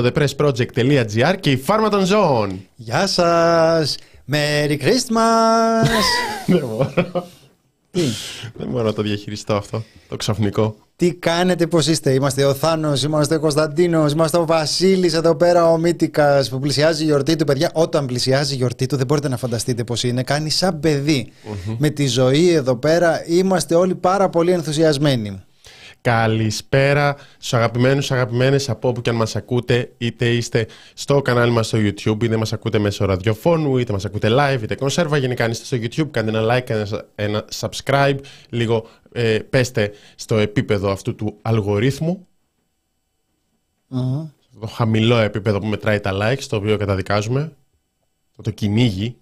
Είναι το thepressproject.gr και η φάρμα των ζώων. Γεια σας! Merry Christmas! Δεν μπορώ. Τι, Δεν μπορώ να το διαχειριστώ αυτό, το ξαφνικό. τι κάνετε, πώς είστε, είμαστε ο Θάνος, είμαστε ο Κωνσταντίνος, είμαστε ο Βασίλης εδώ πέρα, ο Μύτικας που πλησιάζει η γιορτή του, παιδιά. Όταν πλησιάζει η γιορτή του δεν μπορείτε να φανταστείτε πώς είναι, κάνει σαν παιδί. Με τη ζωή εδώ πέρα είμαστε όλοι πάρα πολύ ενθουσιασμένοι. Καλησπέρα στους αγαπημένους, αγαπημένες από όπου και αν μας ακούτε, είτε είστε στο κανάλι μας στο YouTube, είτε μας ακούτε μέσω ραδιοφώνου, είτε μας ακούτε live, είτε κονσέρβα. Γενικά αν είστε στο YouTube, κάντε ένα like, ένα, ένα subscribe, λίγο ε, πέστε στο επίπεδο αυτού του αλγορίθμου, το χαμηλό επίπεδο που μετράει τα likes, το οποίο καταδικάζουμε, το, το κυνήγι.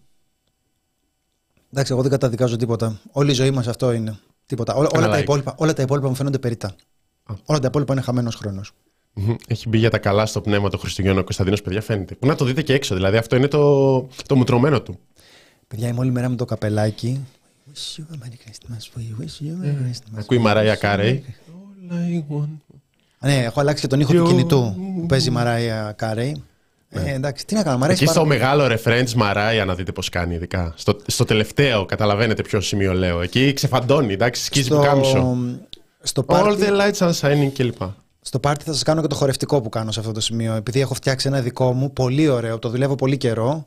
Εντάξει, εγώ δεν καταδικάζω τίποτα. Όλη η ζωή μας αυτό είναι. Τίποτα. Όλα, όλα, Ένα τα like. υπόλοιπα, όλα τα υπόλοιπα μου φαίνονται περιτά. Όλα τα υπόλοιπα είναι χαμένος χρόνος. Μμμ. Έχει μπει για τα καλά στο πνεύμα του Χριστουγέννου ο Κωνσταντίνος, παιδιά, φαίνεται. Που να το δείτε και έξω, δηλαδή αυτό είναι το, το μουτρωμένο του. Παιδιά, είμαι όλη μέρα με το καπελάκι. Wish you a Merry Christmas, we wish you a Merry Christmas. Ακούει η Μαράια Κάρεϊ. Α, Ναι, έχω αλλάξει και τον ήχο του κινητού που παίζει η Μαράια Κάρεϊ. Ε, εντάξει, τι να κάνω, μ' αρέσει Εκεί πάρα στο μεγάλο ρεφρέν τη Μαράια να δείτε πώς κάνει, ειδικά. Στο, στο τελευταίο, καταλαβαίνετε ποιο σημείο λέω. Εκεί ξεφαντώνει, εντάξει, σκίζει που κάμισο. στο All πάρτι, the lights are shining κλπ. στο πάρτι θα σας κάνω και το χορευτικό που κάνω σε αυτό το σημείο. Επειδή έχω φτιάξει ένα δικό μου, πολύ ωραίο, το δουλεύω πολύ καιρό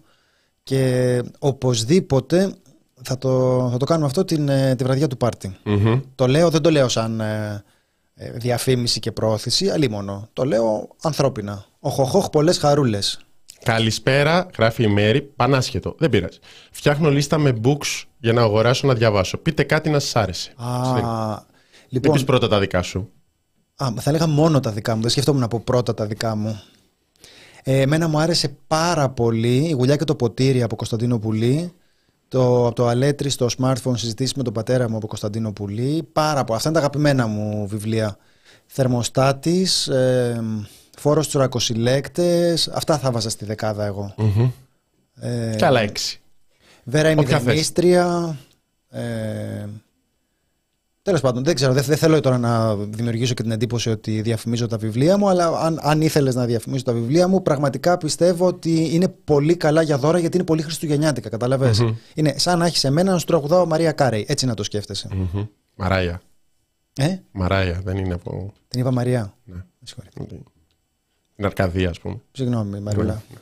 και οπωσδήποτε θα το, θα το κάνουμε αυτό την, ε, τη βραδιά του πάρτι. Μμμ. Το λέω, δεν το λέω σαν ε, ε, διαφήμιση και προώθηση, αλλήμωνο. Το λέω ανθρώπινα. Οχοχοχ, πολλές χαρούλες. Καλησπέρα, γράφει η Μέρη. Πανάσχετο. Δεν πειράζει. Φτιάχνω λίστα με books για να αγοράσω να διαβάσω. Πείτε κάτι να σας άρεσε. Α, Μην λοιπόν, πει πρώτα τα δικά σου. Α, θα έλεγα μόνο τα δικά μου. Δεν σκεφτόμουν να πω πρώτα τα δικά μου. Ε, εμένα μου άρεσε πάρα πολύ η γουλιά και το ποτήρι από Κωνσταντίνο Πουλή. Το, από το Αλέτρι στο smartphone συζητήσεις με τον πατέρα μου από Κωνσταντίνο Πουλή. Πάρα πολλά. Αυτά είναι τα αγαπημένα μου βιβλία. Θερμοστάτης, ε, φόρος στους ρακοσυλλέκτες. Αυτά θα βάζα στη δεκάδα εγώ. Μμμ. Ε, Και άλλα έξι. Βέρα η Όποια θες. Μηδενίστρια. Ε, Τέλος πάντων, δεν ξέρω, δεν, δεν θέλω τώρα να δημιουργήσω και την εντύπωση ότι διαφημίζω τα βιβλία μου, αλλά αν, αν ήθελες να διαφημίσω τα βιβλία μου, πραγματικά πιστεύω ότι είναι πολύ καλά για δώρα γιατί είναι πολύ χριστουγεννιάτικα. καταλαβες; Είναι σαν να έχεις εμένα να σου τραγουδάω Μαρία Κάρεϊ. Έτσι να το σκέφτεσαι. Μμμ. Μαράια. Ε, Μαράια, δεν είναι από την είπα Μαριά. Ναι. Με συγχωρείτε. Την Αρκαδία, ας πούμε. Συγγνώμη, Μαρούλα. Ναι.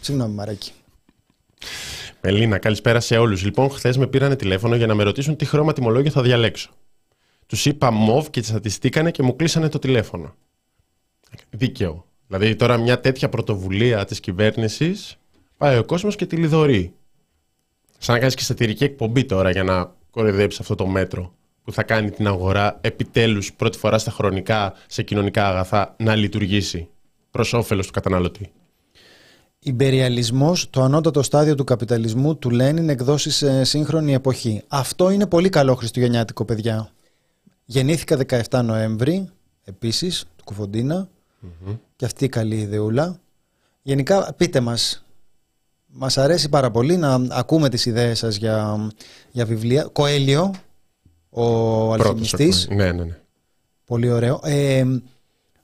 Συγγνώμη, Μαράκι. Μελίνα, καλησπέρα σε όλους. Λοιπόν, χθες με πήρανε τηλέφωνο για να με ρωτήσουν τι χρώμα τιμολόγιο θα διαλέξω. Τους είπα μοβ και τσατιστήκανε και μου κλείσανε το τηλέφωνο. Δίκαιο. Δηλαδή τώρα μια τέτοια πρωτοβουλία της κυβέρνησης πάει ο κόσμος και τη λιδωρεί. Σαν να κάνεις και σατυρική εκπομπή τώρα για να κοροϊδέψεις αυτό το μέτρο που θα κάνει την αγορά επιτέλους πρώτη φορά στα χρονικά σε κοινωνικά αγαθά να λειτουργήσει προς όφελος του καταναλωτή. Ιμπεριαλισμός, το ανώτατο στάδιο του καπιταλισμού του Λένιν εκδώσει σε σύγχρονη εποχή. Αυτό είναι πολύ καλό χριστουγεννιάτικο, παιδιά. Γεννήθηκα 17 Νοέμβρη, επίσης, του κουφοντινα Και αυτή η καλή ιδεούλα. Γενικά, πείτε μας, μας αρέσει πάρα πολύ να ακούμε τις ιδέες σας για, για βιβλία. Κοέλιο, ο Πρώτος αλχημιστής, ακόμα. Ναι, ναι, ναι. πολύ ωραίο. Ε,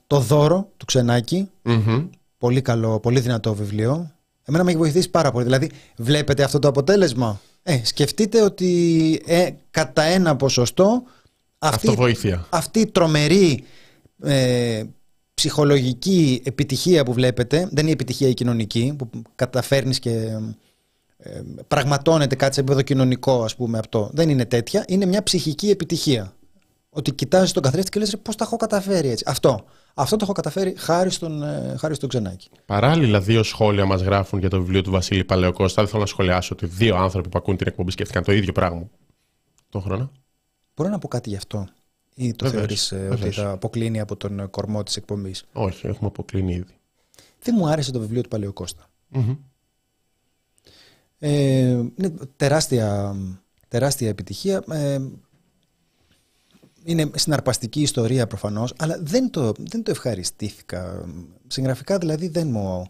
το δώρο του Ξενάκη, Μμμ. Πολύ καλό, πολύ δυνατό βιβλίο. Εμένα με έχει βοηθήσει πάρα πολύ. Δηλαδή, βλέπετε αυτό το αποτέλεσμα; Ε, σκεφτείτε ότι ε, κατά ένα ποσοστό αυτή, Αυτοβοήθεια. αυτή η τρομερή ε, ψυχολογική επιτυχία που βλέπετε, δεν είναι η επιτυχία η κοινωνική, που καταφέρνεις και ε, πραγματώνεται κάτι σε επίπεδο κοινωνικό, ας πούμε, αυτό. Δεν είναι τέτοια. Είναι μια ψυχική επιτυχία. Ότι κοιτάζεις τον καθρέφτη και λες, «Ρε, πώς τα έχω καταφέρει έτσι. Αυτό. Αυτό το έχω καταφέρει χάρη στον, ε, χάρη στον Ξενάκη. Παράλληλα, δύο σχόλια μας γράφουν για το βιβλίο του Βασίλη Παλαιοκώστα. Δεν θέλω να σχολιάσω ότι δύο άνθρωποι που ακούν την εκπομπή σκέφτηκαν το ίδιο πράγμα. Το χρόνο. Μπορώ να πω κάτι γι' αυτό; Ή το Βεβαίως, θεωρείς ε, ότι βεβαίως. θα αποκλίνει από τον ε, κορμό της εκπομπής; Όχι, έχουμε αποκλίνει ήδη. Δεν μου άρεσε το βιβλίο του Παλαιοκώστα. Μμμ. Ε, είναι τεράστια, τεράστια επιτυχία. Ε, είναι συναρπαστική ιστορία προφανώς, αλλά δεν το, δεν το ευχαριστήθηκα. Συγγραφικά δηλαδή δεν μου,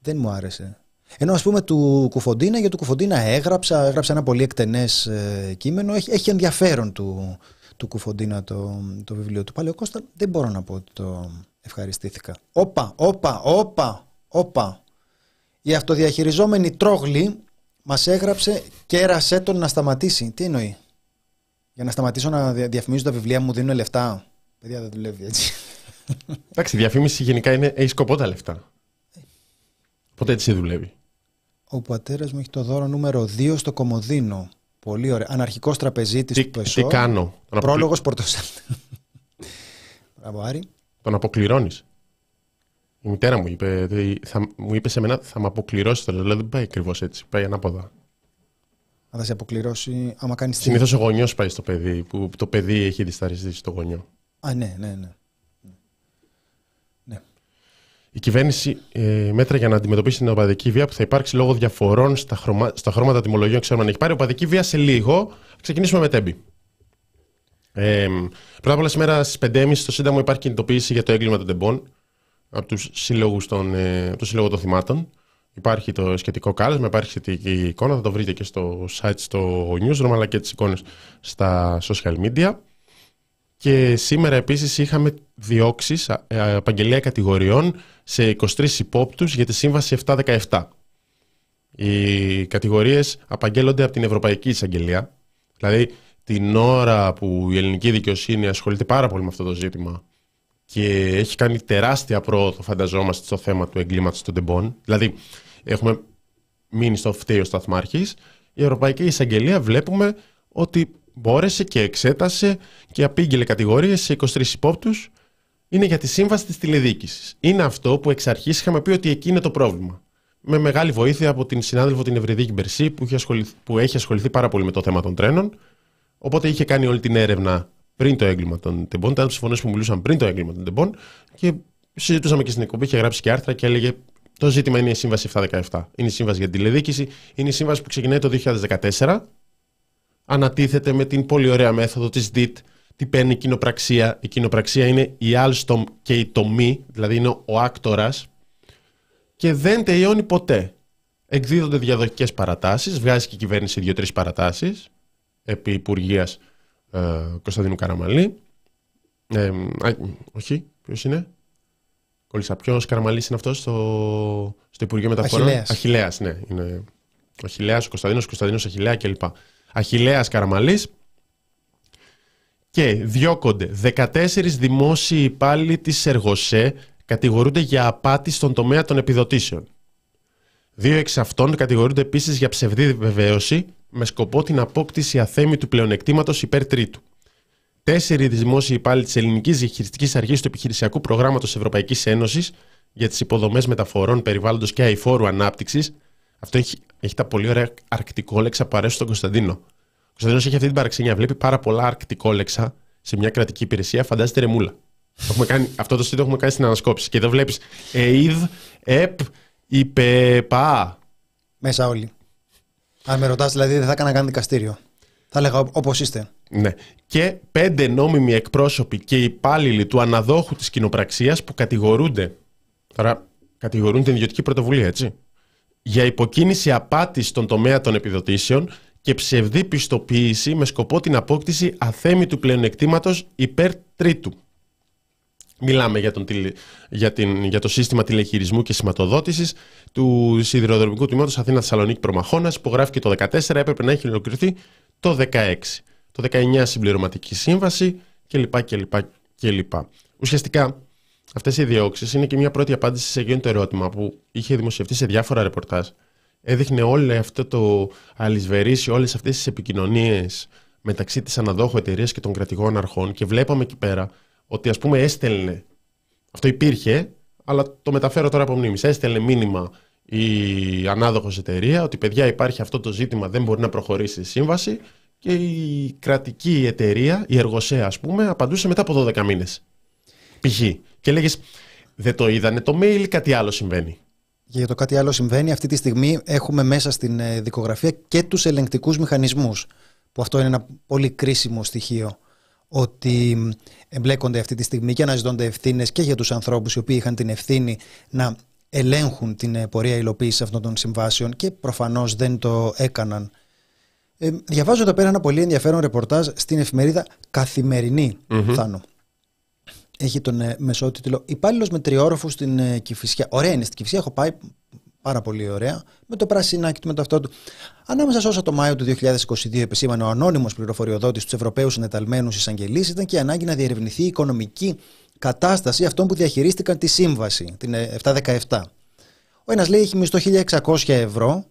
δεν μου άρεσε. Ενώ ας πούμε του Κουφοντίνα, για του Κουφοντίνα έγραψα, έγραψα ένα πολύ εκτενές ε, κείμενο, έχει, έχει ενδιαφέρον του, του Κουφοντίνα το, το βιβλίο του Παλαιοκώστα. Δεν μπορώ να πω ότι το ευχαριστήθηκα. Όπα, όπα, όπα, όπα. Η αυτοδιαχειριζόμενη τρόγλη μας έγραψε κέρασέ τον να σταματήσει. Τι εννοεί; Για να σταματήσω να διαφημίζω τα βιβλία μου δίνουν λεφτά. Παιδιά δεν δουλεύει έτσι. Εντάξει, η διαφήμιση γενικά είναι, έχει σκοπό τα λεφτά. Οπότε έτσι δουλεύει. Ο πατέρας μου έχει το δώρο νούμερο 2 στο Κομοδίνο. Πολύ ωραία. Αναρχικός τραπεζίτης Τι, του Πεσό. τι κάνω; Τον, αποκλει... Πρόλογος Πορτοσάλ. Μπράβο, Άρη. τον αποκληρώνεις; Η μητέρα μου είπε, ότι θα, μου είπε σε μένα θα με αποκληρώσεις τώρα. Δηλαδή δεν πάει ακριβώς έτσι. Πάει ανάποδα. Αν θα σε αποκληρώσει, άμα κάνεις τι. Συνήθω ο γονιός πάει στο παιδί, που το παιδί έχει δισταριστεί στο γονιό. Α, ναι, ναι, ναι. Η κυβέρνηση ε, μέτρα για να αντιμετωπίσει την οπαδική βία που θα υπάρξει λόγω διαφορών στα, χρωμα... στα χρώματα τιμολογίων. Ξέρουμε αν έχει πάρει οπαδική βία σε λίγο. Ξεκινήσουμε με τέμπη. Ε, πρώτα απ' όλα, σήμερα στις 5.30 στο Σύνταγμα υπάρχει κινητοποίηση για το έγκλημα των τεμπών από, τους σύλλογους των, ε, από το Σύλλογο των Θυμάτων. Υπάρχει το σχετικό κάλεσμα, υπάρχει σχετική εικόνα, θα το βρείτε και στο site στο newsroom, αλλά και τις εικόνες στα social media. Και σήμερα επίσης είχαμε διώξεις, απαγγελία κατηγοριών σε 23 υπόπτους για τη Σύμβαση 717. Οι κατηγορίες απαγγέλλονται από την Ευρωπαϊκή Εισαγγελία. Δηλαδή την ώρα που η ελληνική δικαιοσύνη ασχολείται πάρα πολύ με αυτό το ζήτημα και έχει κάνει τεράστια πρόοδο, φανταζόμαστε, στο θέμα του εγκλήματος των τεμπών. Δηλαδή έχουμε μείνει στο φταίει ο Σταθμάρχης. Η Ευρωπαϊκή Εισαγγελία βλέπουμε ότι μπόρεσε και εξέτασε και απήγγειλε κατηγορίες σε 23 υπόπτους είναι για τη σύμβαση της τηλεδιοίκησης. Είναι αυτό που εξ αρχής είχαμε πει ότι εκεί είναι το πρόβλημα. Με μεγάλη βοήθεια από την συνάδελφο την Ευρυδίκη Μπερσή, που, που έχει ασχοληθεί πάρα πολύ με το θέμα των τρένων. Οπότε είχε κάνει όλη την έρευνα πριν το έγκλημα των Τεμπών. Ήταν συμφωνίε που μιλούσαν πριν το έγκλημα των Τεμπών. Και συζητούσαμε και στην εκπομπή, είχε γράψει και άρθρα και έλεγε το ζήτημα είναι η σύμβαση 717. Είναι η σύμβαση για την τηλεδιοίκηση. Είναι η σύμβαση που ξεκινάει το 2014. Ανατίθεται με την πολύ ωραία μέθοδο της ΔΙΤ τι παίρνει η κοινοπραξία. Η κοινοπραξία είναι η Alstom και η ΤΟΜΗ, δηλαδή είναι ο Άκτωρας και δεν τελειώνει ποτέ. Εκδίδονται διαδοχικές παρατάσεις, βγάζει και η κυβέρνηση δύο-τρεις παρατάσεις επί Υπουργείας ε, Κωνσταντίνου Καραμαλή. Ε, όχι, ποιος είναι; Κόλλησα. Ποιος Καραμαλής είναι αυτός στο, στο Υπουργείο Μεταφορών; Αχηλέα, ναι. Είναι ο Αχηλέα, ο Κωνσταντίνος, Κωνσταντίνο Αχηλέα κλπ. Αχηλέα Καραμαλής και διώκονται 14 δημόσιοι υπάλληλοι της Εργοσέ κατηγορούνται για απάτη στον τομέα των επιδοτήσεων. Δύο εξ αυτών κατηγορούνται επίσης για ψευδή βεβαίωση με σκοπό την απόκτηση αθέμητου πλεονεκτήματος υπέρ τρίτου. Τέσσερι δημόσιοι υπάλληλοι της Ελληνικής Διαχειριστικής Αρχής του Επιχειρησιακού Προγράμματος Ευρωπαϊκής Ένωσης για τις υποδομές μεταφορών, περιβάλλοντος και αηφόρου ανάπτυξης. Αυτό έχει, έχει τα πολύ ωραία αρκτικόλεξα που αρέσουν στον Κωνσταντίνο. Κωνσταντίνος έχει αυτή την παραξενιά. Βλέπει πάρα πολλά αρκτικόλεξα σε μια κρατική υπηρεσία. Φαντάζεται ρεμούλα. έχουμε κάνει, αυτό το στήριο έχουμε κάνει στην ανασκόπηση. Και εδώ βλέπεις ΕΙΔ, ΕΠ, ΙΠΕΠΑ. Μέσα όλοι. Αν με ρωτάς, δηλαδή, δεν θα έκανα καν δικαστήριο. Θα έλεγα όπως είστε. Ναι. Και πέντε νόμιμοι εκπρόσωποι και υπάλληλοι του αναδόχου της κοινοπραξίας που κατηγορούνται. Τώρα, κατηγορούν την ιδιωτική πρωτοβουλία, έτσι. Για υποκίνηση απάτη στον τομέα των επιδοτήσεων και ψευδή πιστοποίηση με σκοπό την απόκτηση αθέμητου πλεονεκτήματος υπέρ τρίτου. Μιλάμε για, τον, για, την, για το σύστημα τηλεχειρισμού και σηματοδότησης του σιδηροδρομικού τμήματος Αθήνα Θεσσαλονίκη Προμαχώνα, που γράφει και το 2014, έπρεπε να έχει ολοκληρωθεί το 2016. Το 19 συμπληρωματική σύμβαση κλπ. κλπ, κλπ. Ουσιαστικά, αυτές οι διώξεις είναι και μια πρώτη απάντηση σε εκείνο το ερώτημα που είχε δημοσιευτεί σε διάφορα ρεπορτάζ έδειχνε όλο αυτό το αλυσβερίσιο, όλες αυτές τις επικοινωνίες μεταξύ της αναδόχου εταιρείας και των κρατικών αρχών και βλέπαμε εκεί πέρα ότι ας πούμε έστελνε, αυτό υπήρχε, αλλά το μεταφέρω τώρα από μνήμης, έστελνε μήνυμα η ανάδοχος εταιρεία ότι παιδιά υπάρχει αυτό το ζήτημα, δεν μπορεί να προχωρήσει η σύμβαση και η κρατική εταιρεία, η Εργοσέα ας πούμε, απαντούσε μετά από 12 μήνες. Π.χ. Και λέγες, δεν το είδανε το mail ή κάτι άλλο συμβαίνει. Και για το κάτι άλλο συμβαίνει, αυτή τη στιγμή έχουμε μέσα στην ε, δικογραφία και τους ελεγκτικούς μηχανισμούς, που αυτό είναι ένα πολύ κρίσιμο στοιχείο, ότι εμπλέκονται αυτή τη στιγμή και αναζητώνται ευθύνες και για τους ανθρώπους οι οποίοι είχαν την ευθύνη να ελέγχουν την ε, πορεία υλοποίησης αυτών των συμβάσεων και προφανώς δεν το έκαναν. Ε, διαβάζω εδώ πέρα ένα πολύ ενδιαφέρον ρεπορτάζ στην εφημερίδα Καθημερινή, Θάνο. έχει τον ε, μεσότιτλο Υπάλληλος με τριόροφους στην ε, Κυφυσιά. Ωραία είναι στην Κυφυσιά, έχω πάει πάρα πολύ ωραία. Με το πράσινάκι του, με το αυτό του. Ανάμεσα σε όσα το Μάιο του 2022 επισήμανε ο ανώνυμος πληροφοριοδότης τους Ευρωπαίους Συνεταλμένους Εισαγγελείς ήταν και η ανάγκη να διερευνηθεί η οικονομική κατάσταση αυτών που διαχειρίστηκαν τη σύμβαση, την 717. Ε, ο ένας λέει έχει μισθό 1600 ευρώ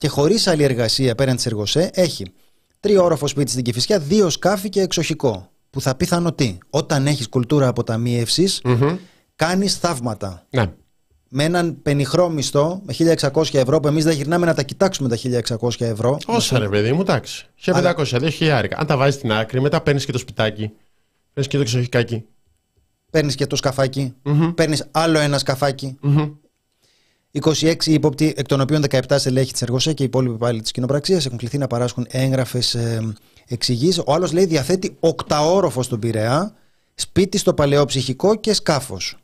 και χωρίς άλλη εργασία πέραν της εργοσέ έχει τριόροφο σπίτι στην Κυφυσιά, δύο σκάφη και εξοχικό. Που θα πιθανό τι, όταν έχεις κουλτούρα αποταμίευσης, mm-hmm. κάνεις θαύματα. Ναι. Με έναν πενιχρό μισθό, με 1600 ευρώ, που εμείς δεν γυρνάμε να τα κοιτάξουμε τα 1600 ευρώ. Όσα ρε παιδί μου, εντάξει. 1500, 2000. Αν τα βάζεις στην άκρη, μετά παίρνεις και το σπιτάκι. Παίρνεις και το εξοχικάκι. Παίρνεις και το σκαφάκι. Mm-hmm. Παίρνεις άλλο ένα σκαφάκι. Mm-hmm. 26 ύποπτοι, εκ των οποίων 17 στελέχη της Εργοσέ και οι υπόλοιποι πάλι της κοινοπραξίας έχουν κληθεί να παράσχουν έγγραφες ε, εξηγήσεις. Ο άλλος λέει διαθέτει οκταόροφο στον Πειραιά, σπίτι στο παλαιό και σκάφος.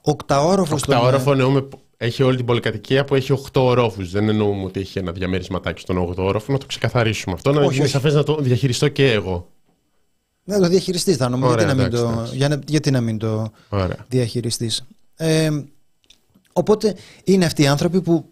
Οκταόροφο στον Οκταόροφο εννοούμε έχει όλη την πολυκατοικία που έχει 8 ορόφου. Δεν εννοούμε ότι έχει ένα διαμέρισματάκι στον 8 όροφο. Να το ξεκαθαρίσουμε αυτό. Να είναι σαφές να το διαχειριστώ και εγώ. Να το διαχειριστεί, θα νομίζω. Γιατί, να μην το, γιατί να μην το διαχειριστείς. Ε, Οπότε είναι αυτοί οι άνθρωποι που,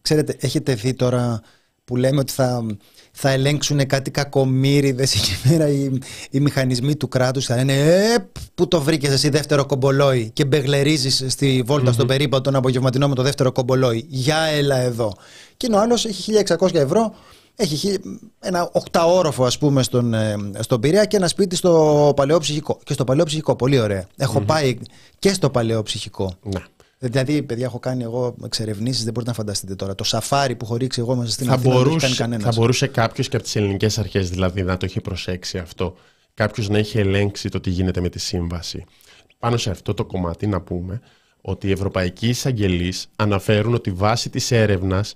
ξέρετε, έχετε δει τώρα που λέμε ότι θα, θα ελέγξουν κάτι κακομύριδες εκεί πέρα οι, οι μηχανισμοί του κράτους θα λένε ε, που το βρήκες εσύ δεύτερο κομπολόι και μπεγλερίζεις στη βολτα στον περίπατο τον απογευματινό με το δεύτερο κομπολόι για έλα εδώ και ο άλλος έχει 1600 ευρώ έχει ένα οκταόροφο ας πούμε στον, ε, στον Πειραιά και ένα σπίτι στο παλαιό ψυχικό. Και στο παλαιό ψυχικό, πολύ ωραία. πάει και στο παλαιό ψυχικό. Ναι. Δηλαδή, παιδιά, έχω κάνει εγώ εξερευνήσεις, δεν μπορείτε να φανταστείτε τώρα. Το σαφάρι που έχω ρίξει εγώ μέσα στην θα Αθήνα μπορούσε, δεν κάνει Θα μπορούσε κάποιος και από τις ελληνικές αρχές δηλαδή να το έχει προσέξει αυτό. Κάποιος να έχει ελέγξει το τι γίνεται με τη σύμβαση. Πάνω σε αυτό το κομμάτι να πούμε ότι οι ευρωπαϊκοί εισαγγελείς αναφέρουν ότι βάσει της έρευνας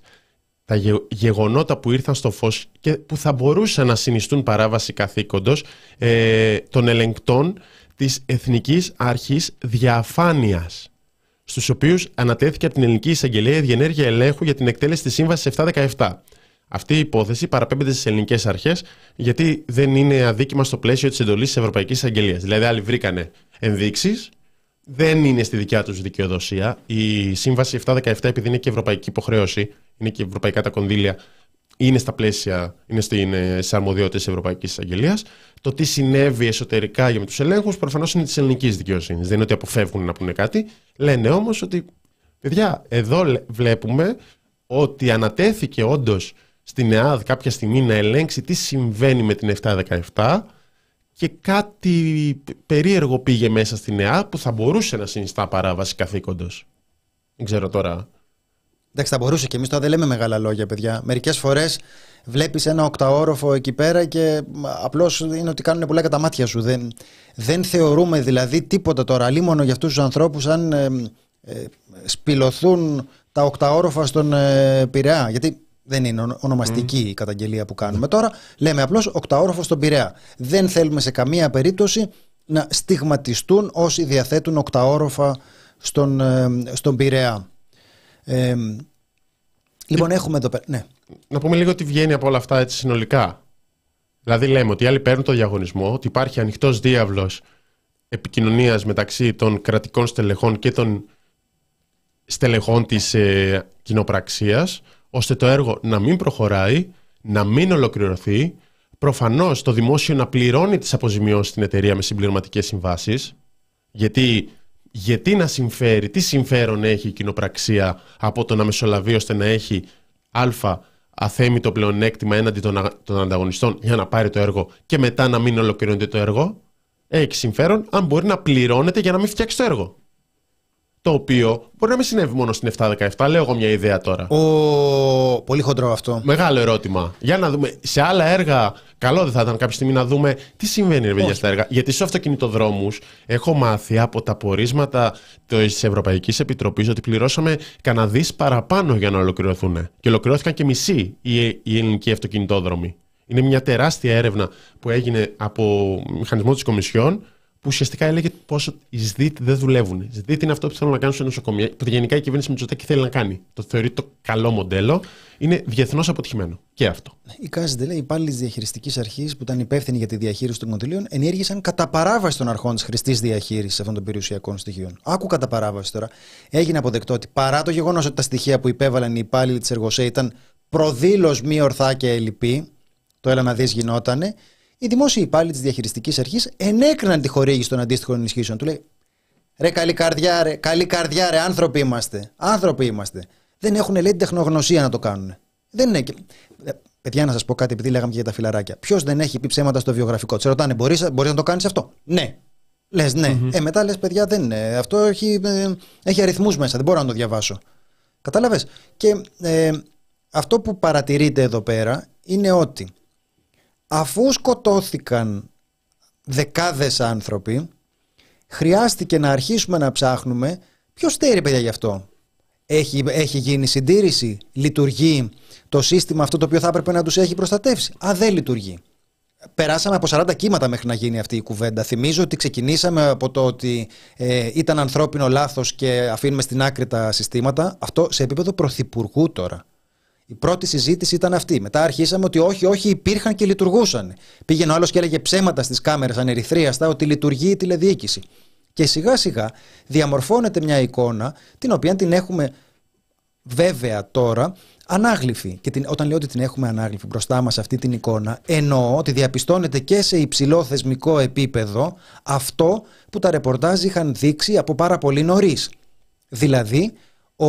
τα γεγονότα που ήρθαν στο φως και που θα μπορούσαν να συνιστούν παράβαση καθήκοντος ε, των ελεγκτών της Εθνικής Αρχής Διαφάνειας στους οποίους ανατέθηκε από την Ελληνική Εισαγγελία η διενέργεια ελέγχου για την εκτέλεση της Σύμβασης 717. Αυτή η υπόθεση παραπέμπεται στις ελληνικές αρχές, γιατί δεν είναι αδίκημα στο πλαίσιο της εντολής της Ευρωπαϊκής Εισαγγελίας. Δηλαδή, άλλοι βρήκανε ενδείξεις, δεν είναι στη δικιά τους δικαιοδοσία. Η Σύμβαση 717, επειδή είναι και ευρωπαϊκή υποχρέωση, είναι και ευρωπαϊκά τα κονδύλια, είναι στα πλαίσια, είναι στι αρμοδιότητες της Ευρωπαϊκής Εισαγγελία. Το τι συνέβη εσωτερικά για με τους ελέγχους προφανώς είναι της ελληνικής δικαιοσύνης. Δεν είναι ότι αποφεύγουν να πούνε κάτι. Λένε όμως ότι, παιδιά, εδώ βλέπουμε ότι ανατέθηκε όντως στην ΕΑΔ κάποια στιγμή να ελέγξει τι συμβαίνει με την 717 και κάτι περίεργο πήγε μέσα στην ΕΑΔ που θα μπορούσε να συνιστά παράβαση καθήκοντος. Δεν ξέρω τώρα Εντάξει, θα μπορούσε και εμείς τώρα δεν λέμε μεγάλα λόγια, παιδιά. Μερικές φορές βλέπεις ένα οκταόροφο εκεί πέρα και απλώς είναι ότι κάνουν πολλά κατά μάτια σου. Δεν, δεν θεωρούμε δηλαδή τίποτα τώρα, μόνο για αυτούς τους ανθρώπους, αν ε, ε, σπηλωθούν τα οκταόροφα στον ε, Πειραιά. Γιατί δεν είναι ονομαστική η καταγγελία που κάνουμε τώρα. Λέμε απλώς οκταόροφο στον Πειραιά. Δεν θέλουμε σε καμία περίπτωση να στιγματιστούν όσοι διαθέτουν οκταόροφα στον, ε, στον Πειραιά. Ε, λοιπόν, έχουμε εδώ πέρα. Ναι. Να πούμε λίγο τι βγαίνει από όλα αυτά έτσι συνολικά. Δηλαδή, λέμε ότι οι άλλοι παίρνουν το διαγωνισμό, ότι υπάρχει ανοιχτός διάβλος επικοινωνίας μεταξύ των κρατικών στελεχών και των στελεχών της ε, κοινοπραξίας, ώστε το έργο να μην προχωράει, να μην ολοκληρωθεί. Προφανώς το δημόσιο να πληρώνει τις αποζημιώσεις στην εταιρεία με συμπληρωματικές συμβάσεις, γιατί γιατί να συμφέρει, τι συμφέρον έχει η κοινοπραξία από το να μεσολαβεί ώστε να έχει α αθέμητο πλεονέκτημα έναντι των, των ανταγωνιστών για να πάρει το έργο και μετά να μην ολοκληρώνεται το έργο; Έχει συμφέρον αν μπορεί να πληρώνεται για να μην φτιάξει το έργο. Το οποίο μπορεί να μην συνέβη μόνο στην 717. Λέω εγώ μια ιδέα τώρα. Ο... Πολύ χοντρό αυτό. Μεγάλο ερώτημα. Για να δούμε. Σε άλλα έργα, καλό δεν θα ήταν κάποια στιγμή να δούμε τι συμβαίνει ρε παιδιά στα έργα. Γιατί στου αυτοκινητοδρόμους έχω μάθει από τα πορίσματα της Ευρωπαϊκής Επιτροπής ότι πληρώσαμε κανένα παραπάνω για να ολοκληρωθούν. Και ολοκληρώθηκαν και μισοί οι, οι ελληνικοί αυτοκινητόδρομοι. Είναι μια τεράστια έρευνα που έγινε από μηχανισμό της Κομισιόν που ουσιαστικά έλεγε πόσο οι ΣΔΙΤ δεν δουλεύουν. Οι ΣΔΙΤ είναι αυτό που θέλουν να κάνουν σε νοσοκομεία, που γενικά η κυβέρνηση Μητσοτάκη θέλει να κάνει. Το θεωρεί το καλό μοντέλο. Είναι διεθνώς αποτυχημένο. Και αυτό. Η ΚΑΖΔ λέει: Οι υπάλληλοι της διαχειριστικής αρχής που ήταν υπεύθυνοι για τη διαχείριση των κονδυλίων ενήργησαν κατά παράβαση των αρχών της χρηστής διαχείρισης αυτών των περιουσιακών στοιχείων. Άκου κατά παράβαση τώρα. Έγινε αποδεκτό ότι παρά το γεγονός ότι τα στοιχεία που υπέβαλαν οι υπάλληλοι της Εργοσέ ήταν προδήλως μη ορθά και ελλειπή, το έλα να δεις γινότανε, οι δημόσιοι υπάλληλοι της διαχειριστικής αρχής ενέκριναν τη χορήγηση των αντίστοιχων ενισχύσεων. Του λέει: Ρε, καλή καρδιά, ρε, καλή καρδιά, ρε, άνθρωποι είμαστε. Άνθρωποι είμαστε. Δεν έχουν λέει την τεχνογνωσία να το κάνουν. Δεν είναι. Ε, παιδιά, να σας πω κάτι, επειδή λέγαμε και για τα φιλαράκια. Ποιος δεν έχει πει ψέματα στο βιογραφικό; Σε ρωτάνε, μπορείς να το κάνεις αυτό; Ναι. Λες, ναι. Ε, μετά λες, παιδιά, δεν είναι. Αυτό έχει, ε, έχει αριθμούς μέσα. Δεν μπορώ να το διαβάσω. Κατάλαβες; Και ε, αυτό που παρατηρείτε εδώ πέρα είναι ότι αφού σκοτώθηκαν δεκάδες άνθρωποι χρειάστηκε να αρχίσουμε να ψάχνουμε ποιος στέρει παιδιά γι' αυτό. Έχει, έχει γίνει συντήρηση, λειτουργεί το σύστημα αυτό το οποίο θα έπρεπε να τους έχει προστατεύσει. Α, δεν λειτουργεί. Περάσαμε από 40 κύματα μέχρι να γίνει αυτή η κουβέντα. Θυμίζω ότι ξεκινήσαμε από το ότι ε, ήταν ανθρώπινο λάθος και αφήνουμε στην άκρη τα συστήματα. Αυτό σε επίπεδο πρωθυπουργού τώρα. Η πρώτη συζήτηση ήταν αυτή. Μετά αρχίσαμε ότι όχι, όχι, υπήρχαν και λειτουργούσαν. Πήγαινε ο άλλος και έλεγε ψέματα στις κάμερες ανερυθρίαστα ότι λειτουργεί η τηλεδιοίκηση. Και σιγά σιγά διαμορφώνεται μια εικόνα την οποία την έχουμε βέβαια τώρα ανάγλυφη. Και την, όταν λέω ότι την έχουμε ανάγλυφη μπροστά μας αυτή την εικόνα, εννοώ ότι διαπιστώνεται και σε υψηλό θεσμικό επίπεδο αυτό που τα ρεπορτάζ είχαν δείξει από πάρα πολύ νωρίς. Δηλαδή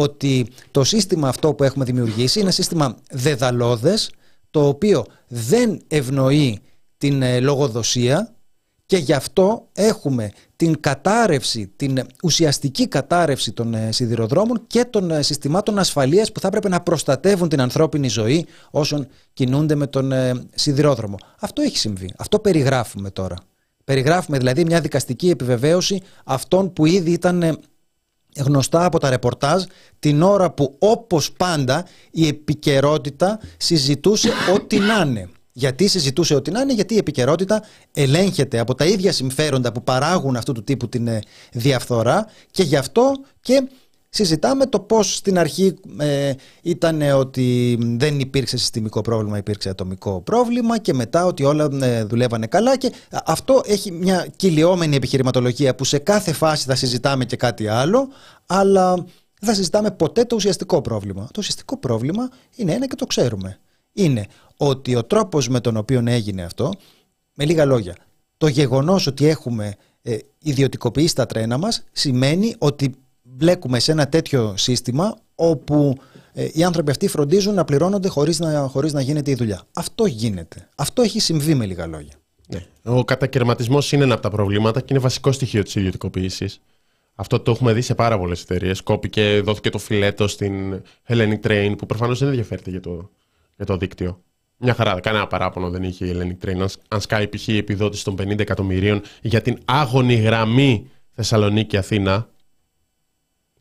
ότι το σύστημα αυτό που έχουμε δημιουργήσει είναι ένα σύστημα δεδαλώδες το οποίο δεν ευνοεί την ε, λογοδοσία και γι' αυτό έχουμε την κατάρρευση, την ουσιαστική κατάρρευση των ε, σιδηροδρόμων και των ε, συστημάτων ασφαλείας που θα έπρεπε να προστατεύουν την ανθρώπινη ζωή όσων κινούνται με τον σιδηρόδρομο. Αυτό έχει συμβεί. Αυτό περιγράφουμε τώρα. Περιγράφουμε δηλαδή μια δικαστική επιβεβαίωση αυτών που ήδη ήταν γνωστά από τα ρεπορτάζ την ώρα που όπως πάντα η επικαιρότητα συζητούσε ό,τι να είναι. Γιατί συζητούσε ό,τι να είναι, γιατί η επικαιρότητα ελέγχεται από τα ίδια συμφέροντα που παράγουν αυτού του τύπου την ε, διαφθορά και γι' αυτό και συζητάμε το πώς στην αρχή ε, ήταν ότι δεν υπήρξε συστημικό πρόβλημα, υπήρξε ατομικό πρόβλημα και μετά ότι όλα ε, δουλεύανε καλά και αυτό έχει μια κυλιόμενη επιχειρηματολογία που σε κάθε φάση θα συζητάμε και κάτι άλλο αλλά δεν θα συζητάμε ποτέ το ουσιαστικό πρόβλημα. Το ουσιαστικό πρόβλημα είναι ένα και το ξέρουμε. Είναι ότι ο τρόπος με τον οποίο έγινε αυτό, με λίγα λόγια, το γεγονός ότι έχουμε ε, ιδιωτικοποιήσει τα τρένα μας σημαίνει ότι μπλέκουμε σε ένα τέτοιο σύστημα όπου ε, οι άνθρωποι αυτοί φροντίζουν να πληρώνονται χωρίς να, χωρίς να γίνεται η δουλειά. Αυτό γίνεται. Αυτό έχει συμβεί με λίγα λόγια. Ναι. Ο κατακαιρματισμός είναι ένα από τα προβλήματα και είναι βασικό στοιχείο της ιδιωτικοποίησης. Αυτό το έχουμε δει σε πάρα πολλές εταιρείες. Κόπηκε, δόθηκε το φιλέτο στην Hellenic Train, που προφανώς δεν ενδιαφέρεται για το, για το δίκτυο. Μια χαρά, κανένα παράπονο δεν είχε η Hellenic Train. Αν σκάει π.χ. η επιδότηση των 50 εκατομμυρίων για την άγωνη γραμμή Θεσσαλονίκη-Αθήνα,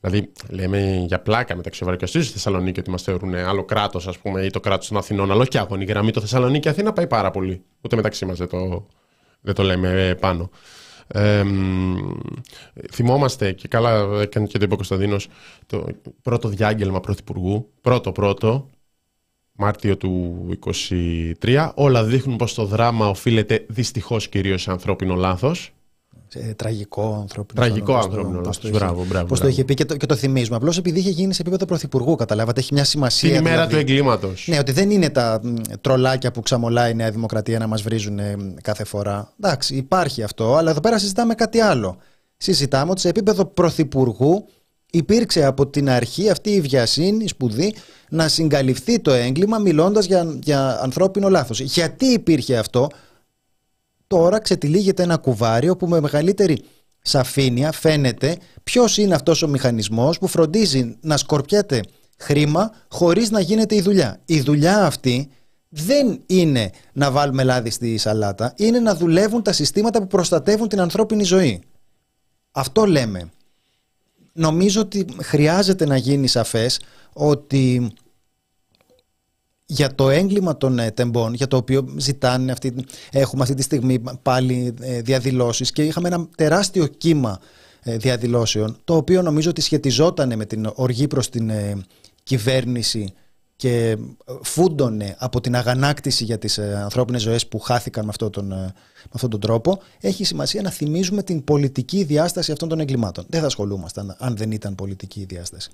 Δηλαδή, λέμε για πλάκα μεταξύ Ευρωκαστή στη Θεσσαλονίκη ότι μας θεωρούν άλλο κράτος, ας πούμε, ή το κράτος των Αθηνών, αλλά όχι άγωνη γραμμή. Το Θεσσαλονίκη-Αθήνα πάει πάρα πολύ. Ούτε μεταξύ μας δεν το, δεν το λέμε πάνω. Ε, θυμόμαστε και καλά έκανε και το είπε ο Κωνσταντίνος το πρώτο διάγγελμα πρωθυπουργού. Πρώτο-πρώτο, Μάρτιο του 23. Όλα δείχνουν πως το δράμα οφείλεται δυστυχώς κυρίως σε ανθρώπινο λάθος ε, τραγικό ανθρώπινο Τραγικό ανθρώπινο λάθο. Μπράβο, μπράβο. Πώς το είχε πει και το, και το θυμίζουμε. Απλώς επειδή είχε γίνει σε επίπεδο πρωθυπουργού, καταλάβατε. Έχει μια σημασία. Την ημέρα δηλαδή, του εγκλήματος. Ναι, ότι δεν είναι τα τρολάκια που ξαμολάει η Νέα Δημοκρατία να μας βρίζουν κάθε φορά. Εντάξει, υπάρχει αυτό, αλλά εδώ πέρα συζητάμε κάτι άλλο. Συζητάμε ότι σε επίπεδο πρωθυπουργού υπήρξε από την αρχή αυτή η βιασύνη, η σπουδή, να συγκαλυφθεί το έγκλημα μιλώντας για, για ανθρώπινο λάθος. Γιατί υπήρχε αυτό, τώρα ξετυλίγεται ένα κουβάριο που με μεγαλύτερη σαφήνεια φαίνεται ποιος είναι αυτός ο μηχανισμός που φροντίζει να σκορπιέται χρήμα χωρίς να γίνεται η δουλειά. Η δουλειά αυτή δεν είναι να βάλουμε λάδι στη σαλάτα, είναι να δουλεύουν τα συστήματα που προστατεύουν την ανθρώπινη ζωή. Αυτό λέμε. Νομίζω ότι χρειάζεται να γίνει σαφές ότι για το έγκλημα των ε, τεμπών, για το οποίο ζητάνε αυτή, έχουμε αυτή τη στιγμή πάλι ε, διαδηλώσεις και είχαμε ένα τεράστιο κύμα ε, διαδηλώσεων, το οποίο νομίζω ότι σχετιζόταν με την οργή προς την κυβέρνηση και φούντωνε από την αγανάκτηση για τις ανθρώπινες ζωές που χάθηκαν με αυτόν τον, με αυτόν τον τρόπο, έχει σημασία να θυμίζουμε την πολιτική διάσταση αυτών των εγκλημάτων. Δεν θα ασχολούμασταν αν δεν ήταν πολιτική η διάσταση.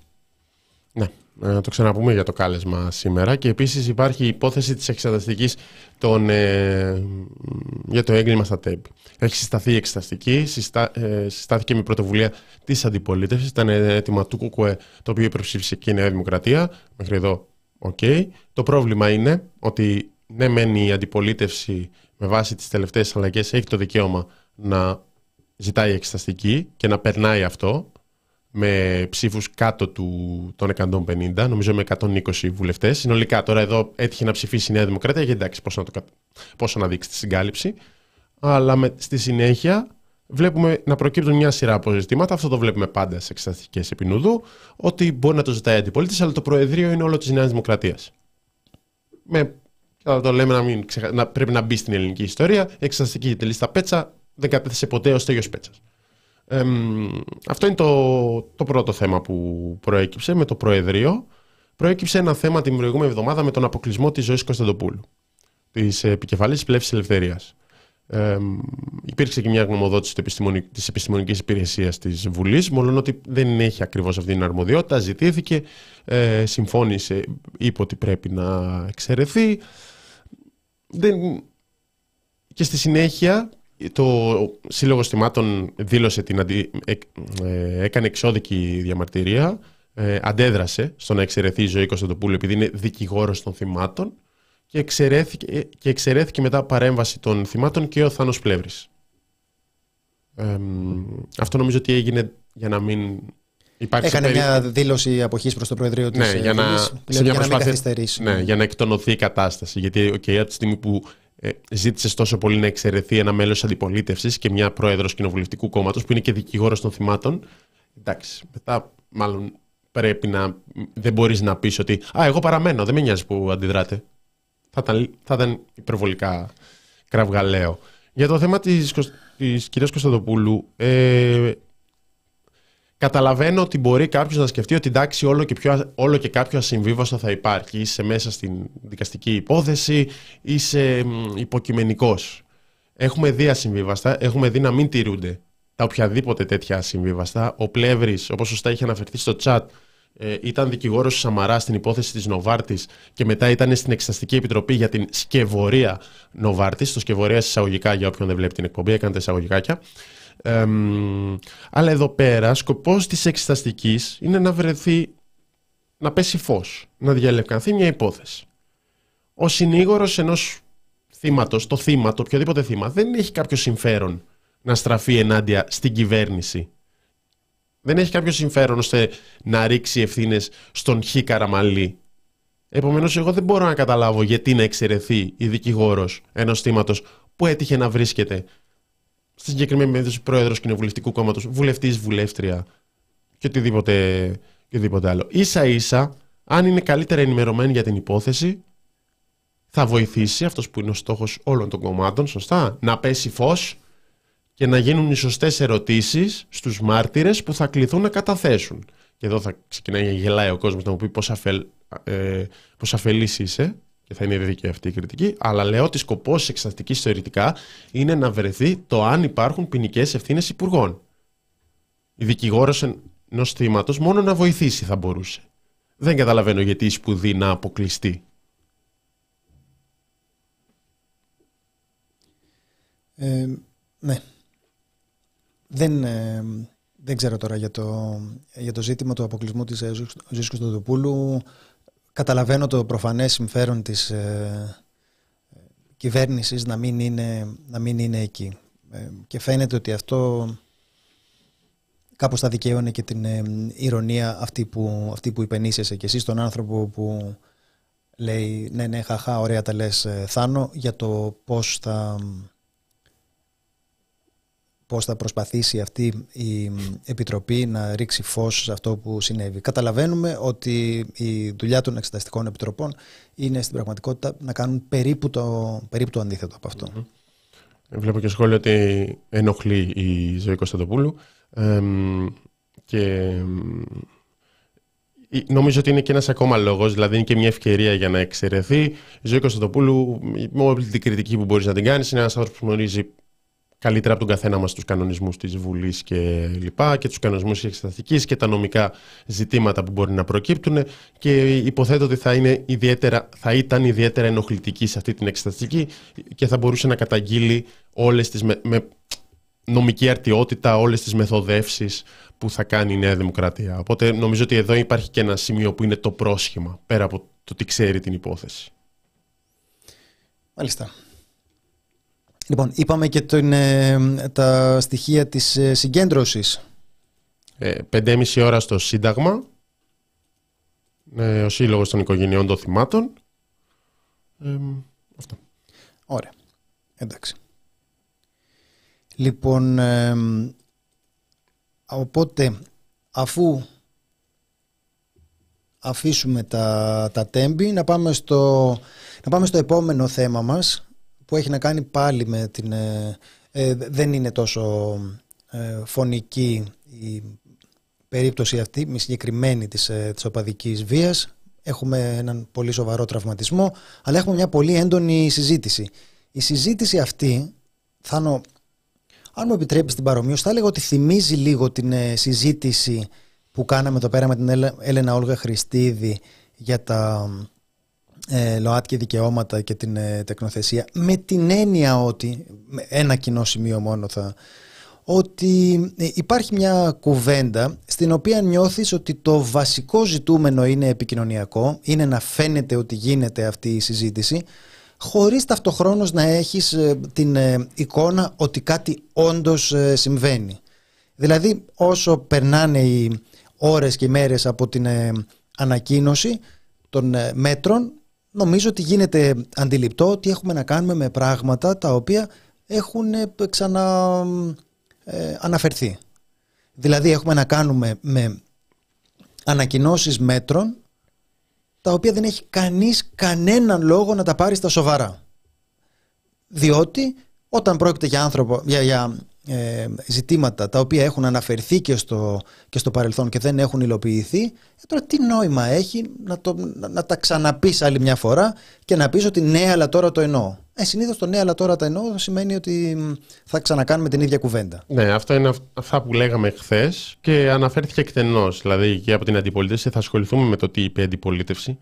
Ναι, να το ξαναπούμε για το κάλεσμα σήμερα. Και επίσης υπάρχει η υπόθεση της εξεταστικής των, ε, για το έγκλημα στα Τέμπη. Έχει συσταθεί η εξεταστική, συστά, ε, συστάθηκε με πρωτοβουλία της αντιπολίτευσης, ήταν αίτημα του ΚΚΕ το οποίο υπερψήφισε και η Νέα Δημοκρατία, μέχρι εδώ οκ. Το πρόβλημα είναι ότι ναι μεν η η αντιπολίτευση με βάση τις τελευταίες αλλαγές. Έχει το δικαίωμα να ζητάει εξεταστική και να περνάει αυτό, με ψήφους κάτω του, των 150, νομίζω με 120 βουλευτές. Συνολικά τώρα εδώ έτυχε να ψηφίσει η Νέα Δημοκρατία, γιατί εντάξει πόσο να, το, πόσο να δείξει τη συγκάλυψη. Αλλά με, στη συνέχεια βλέπουμε να προκύπτουν μια σειρά από ζητήματα. Αυτό το βλέπουμε πάντα σε εξεταστικές επινούδου, ότι μπορεί να το ζητάει η αντιπολίτευση, αλλά το Προεδρείο είναι όλο της Νέας Δημοκρατίας. Με, το λέμε να, μην να πρέπει να μπει στην ελληνική ιστορία. Η εξεταστική λίστα Πέτσα δεν κατέθεσε ποτέ ως τέλειο Πέτσας αυτό είναι το, το πρώτο θέμα που προέκυψε με το Προεδρείο. Προέκυψε ένα θέμα την προηγούμενη εβδομάδα με τον αποκλεισμό της Ζωής Κωνσταντοπούλου, της επικεφαλής πλεύσης ελευθερίας. Ε, υπήρξε και μια γνωμοδότηση της επιστημονικής υπηρεσίας της Βουλής, μόνο ότι δεν έχει ακριβώς αυτή την αρμοδιότητα, ζητήθηκε, ε, συμφώνησε, είπε ότι πρέπει να εξαιρεθεί. Δεν... Και στη συνέχεια το Σύλλογος Θυμάτων δήλωσε την αντι... Ε, ε, έκανε εξώδικη διαμαρτυρία, ε, αντέδρασε στο να εξαιρεθεί η ζωή Κωνσταντοπούλου επειδή είναι δικηγόρος των θυμάτων και εξαιρέθηκε, και εξαιρέθηκε μετά παρέμβαση των θυμάτων και ο Θάνος Πλεύρης. αυτό νομίζω ότι έγινε για να μην υπάρξει... Έκανε περί... μια δήλωση αποχής προς το Προεδρείο της ναι, για να, για, να μην καθυστερήσει. Ναι, για να εκτονωθεί η κατάσταση. Γιατί okay, από τη στιγμή που ε, ζήτησες τόσο πολύ να εξαιρεθεί ένα μέλος αντιπολίτευσης και μια πρόεδρος κοινοβουλευτικού κόμματος που είναι και δικηγόρος των θυμάτων. Εντάξει, μετά μάλλον πρέπει να. Δεν μπορείς να πεις ότι. Α, εγώ παραμένω, δεν με νοιάζει που αντιδράτε. Θα ήταν, θα ήταν υπερβολικά κραυγαλαίο. Για το θέμα της, της κυρίας Κωνσταντοπούλου, ε, Καταλαβαίνω ότι μπορεί κάποιος να σκεφτεί ότι εντάξει, όλο και, πιο, όλο και κάποιο ασυμβίβαστο θα υπάρχει. Είσαι μέσα στην δικαστική υπόθεση, είσαι υποκειμενικός. Έχουμε δει ασυμβίβαστα, έχουμε δει να μην τηρούνται τα οποιαδήποτε τέτοια ασυμβίβαστα. Ο Πλεύρης, όπως σωστά είχε αναφερθεί στο chat, ε, ήταν δικηγόρος του Σαμαρά στην υπόθεση της Νοβάρτης και μετά ήταν στην Εξεταστική Επιτροπή για την σκευωρία Νοβάρτης. Το σκευωρία εισαγωγικά, για όποιον δεν βλέπει την εκπομπή, έκανε τα εισαγωγικάκια αλλά εδώ πέρα σκοπός της εξεταστικής είναι να βρεθεί, να πέσει φως, να διαλευκανθεί μια υπόθεση. Ο συνήγορος ενός θύματος, το θύμα, το οποιοδήποτε θύμα, δεν έχει κάποιο συμφέρον να στραφεί ενάντια στην κυβέρνηση. Δεν έχει κάποιο συμφέρον ώστε να ρίξει ευθύνες στον Χ Καραμαλή. Επομένως, εγώ δεν μπορώ να καταλάβω γιατί να εξαιρεθεί η δικηγόρος ενός θύματος που έτυχε να βρίσκεται στη συγκεκριμένη περίπτωση πρόεδρος κοινοβουλευτικού κόμματος, βουλευτής, βουλεύτρια και οτιδήποτε, και οτιδήποτε άλλο. σα ίσα, αν είναι καλύτερα ενημερωμένοι για την υπόθεση, θα βοηθήσει αυτός που είναι ο στόχος όλων των κομμάτων, σωστά, να πέσει φως και να γίνουν οι σωστές ερωτήσεις στους μάρτυρες που θα κληθούν να καταθέσουν. Και εδώ θα ξεκινάει να γελάει ο κόσμος να μου πει πόσο αφελ, ε, αφελή είσαι και θα είναι δίκαιη αυτή η κριτική, αλλά λέω ότι σκοπός της εξεταστικής θεωρητικά είναι να βρεθεί το αν υπάρχουν ποινικές ευθύνες υπουργών. Η δικηγόρος ενός θύματος μόνο να βοηθήσει θα μπορούσε. Δεν καταλαβαίνω γιατί η σπουδή να αποκλειστεί. Ε, ναι. Δεν, ε, δεν ξέρω τώρα για το, για το ζήτημα του αποκλεισμού της Ζωής Κωνσταντοπούλου καταλαβαίνω το προφανές συμφέρον της ε, κυβέρνησης να μην είναι, να μην είναι εκεί. Ε, και φαίνεται ότι αυτό κάπως θα δικαίωνε και την ε, ηρωνία αυτή που, αυτή που υπενήσεσαι και εσύ τον άνθρωπο που λέει ναι ναι χαχά ωραία τα λες ε, Θάνο για το πώς θα πώς θα προσπαθήσει αυτή η Επιτροπή να ρίξει φως σε αυτό που συνέβη. Καταλαβαίνουμε ότι η δουλειά των εξεταστικών επιτροπών είναι στην πραγματικότητα να κάνουν περίπου το, περίπου το αντίθετο από αυτό. Βλέπω και σχόλιο ότι ενοχλεί η ζωή Κωνσταντοπούλου και νομίζω ότι είναι και ένας ακόμα λόγος, δηλαδή είναι και μια ευκαιρία για να εξαιρεθεί. Η ζωή Κωνσταντοπούλου, με όλη την κριτική που μπορείς να την κάνεις, είναι ένας άνθρωπος που γνωρίζει καλύτερα από τον καθένα μας τους κανονισμούς της Βουλής και λοιπά και τους κανονισμούς της εξεταστικής και τα νομικά ζητήματα που μπορεί να προκύπτουν και υποθέτω ότι θα, είναι ιδιαίτερα, θα ήταν ιδιαίτερα ενοχλητική σε αυτή την εξεταστική και θα μπορούσε να καταγγείλει όλες τις με, με νομική αρτιότητα, όλες τις μεθοδεύσεις που θα κάνει η Νέα Δημοκρατία. Οπότε νομίζω ότι εδώ υπάρχει και ένα σημείο που είναι το πρόσχημα πέρα από το τι ξέρει την υπόθεση. Μάλιστα. Λοιπόν, είπαμε και ε, τα στοιχεία της ε, συγκέντρωσης. Ε, 5,5 ώρα στο Σύνταγμα, ε, ο Σύλλογος των Οικογενειών των Θυμάτων. Ε, αυτό. Ωραία. Εντάξει. Λοιπόν, οπότε αφού αφήσουμε τα, τα τέμπη να πάμε, στο, να πάμε στο επόμενο θέμα μας που έχει να κάνει πάλι με την... Ε, ε, δεν είναι τόσο ε, φωνική η περίπτωση αυτή, μη συγκεκριμένη της, ε, της οπαδικής βίας. Έχουμε έναν πολύ σοβαρό τραυματισμό, αλλά έχουμε μια πολύ έντονη συζήτηση. Η συζήτηση αυτή, θα αν μου επιτρέπεις την παρομοίωση, θα έλεγα ότι θυμίζει λίγο την συζήτηση που κάναμε εδώ πέρα με την Έλενα Όλγα Χριστίδη για τα ε, ΛΟΑΤ δικαιώματα και την ε, τεκνοθεσία με την έννοια ότι, ένα κοινό σημείο μόνο θα, ότι ε, υπάρχει μια κουβέντα στην οποία νιώθεις ότι το βασικό ζητούμενο είναι επικοινωνιακό, είναι να φαίνεται ότι γίνεται αυτή η συζήτηση, χωρίς ταυτοχρόνως να έχεις ε, την εικόνα ότι κάτι όντως συμβαίνει. Δηλαδή όσο περνάνε οι ώρες και μέρες από την ανακοίνωση των μέτρων νομίζω ότι γίνεται αντιληπτό ότι έχουμε να κάνουμε με πράγματα τα οποία έχουν ε, ξανα ε, αναφερθεί. Δηλαδή έχουμε να κάνουμε με ανακοινώσεις μέτρων τα οποία δεν έχει κανείς κανέναν λόγο να τα πάρει στα σοβαρά. Διότι όταν πρόκειται για, άνθρωπο, για, για ε, ζητήματα τα οποία έχουν αναφερθεί και στο, και στο παρελθόν και δεν έχουν υλοποιηθεί, ε, τώρα τι νόημα έχει να, το, να, να τα ξαναπείς άλλη μια φορά και να πεις ότι ναι αλλά τώρα το εννοώ. Ε, συνήθως το ναι αλλά τώρα το εννοώ σημαίνει ότι θα ξανακάνουμε την ίδια κουβέντα. Ναι, αυτό είναι αυτά που λέγαμε χθες και αναφέρθηκε εκτενώς. Δηλαδή και από την αντιπολίτευση θα ασχοληθούμε με το τι είπε η αντιπολίτευση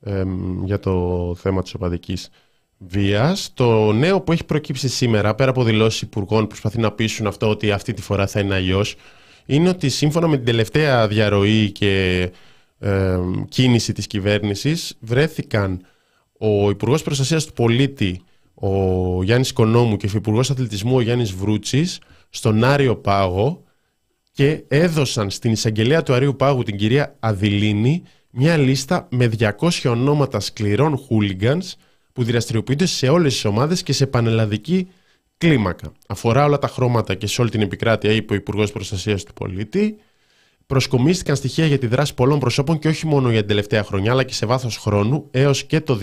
ε, για το θέμα της οπαδικής βίας. Το νέο που έχει προκύψει σήμερα, πέρα από δηλώσεις υπουργών που προσπαθεί να πείσουν αυτό ότι αυτή τη φορά θα είναι αλλιώς, είναι ότι σύμφωνα με την τελευταία διαρροή και ε, κίνηση της κυβέρνησης βρέθηκαν ο Υπουργός Προστασίας του Πολίτη ο Γιάννης Κονόμου και ο Υπουργός Αθλητισμού ο Γιάννης Βρούτσης στον Άριο Πάγο και έδωσαν στην εισαγγελέα του Αρίου Πάγου την κυρία Αδηλίνη μια λίστα με 200 ονόματα σκληρών χούλιγκανς που δραστηριοποιούνται σε όλες τις ομάδες και σε πανελλαδική κλίμακα. Αφορά όλα τα χρώματα και σε όλη την επικράτεια, είπε ο Υπουργός Προστασίας του Πολίτη. Προσκομίστηκαν στοιχεία για τη δράση πολλών προσώπων και όχι μόνο για την τελευταία χρονιά, αλλά και σε βάθος χρόνου έως και το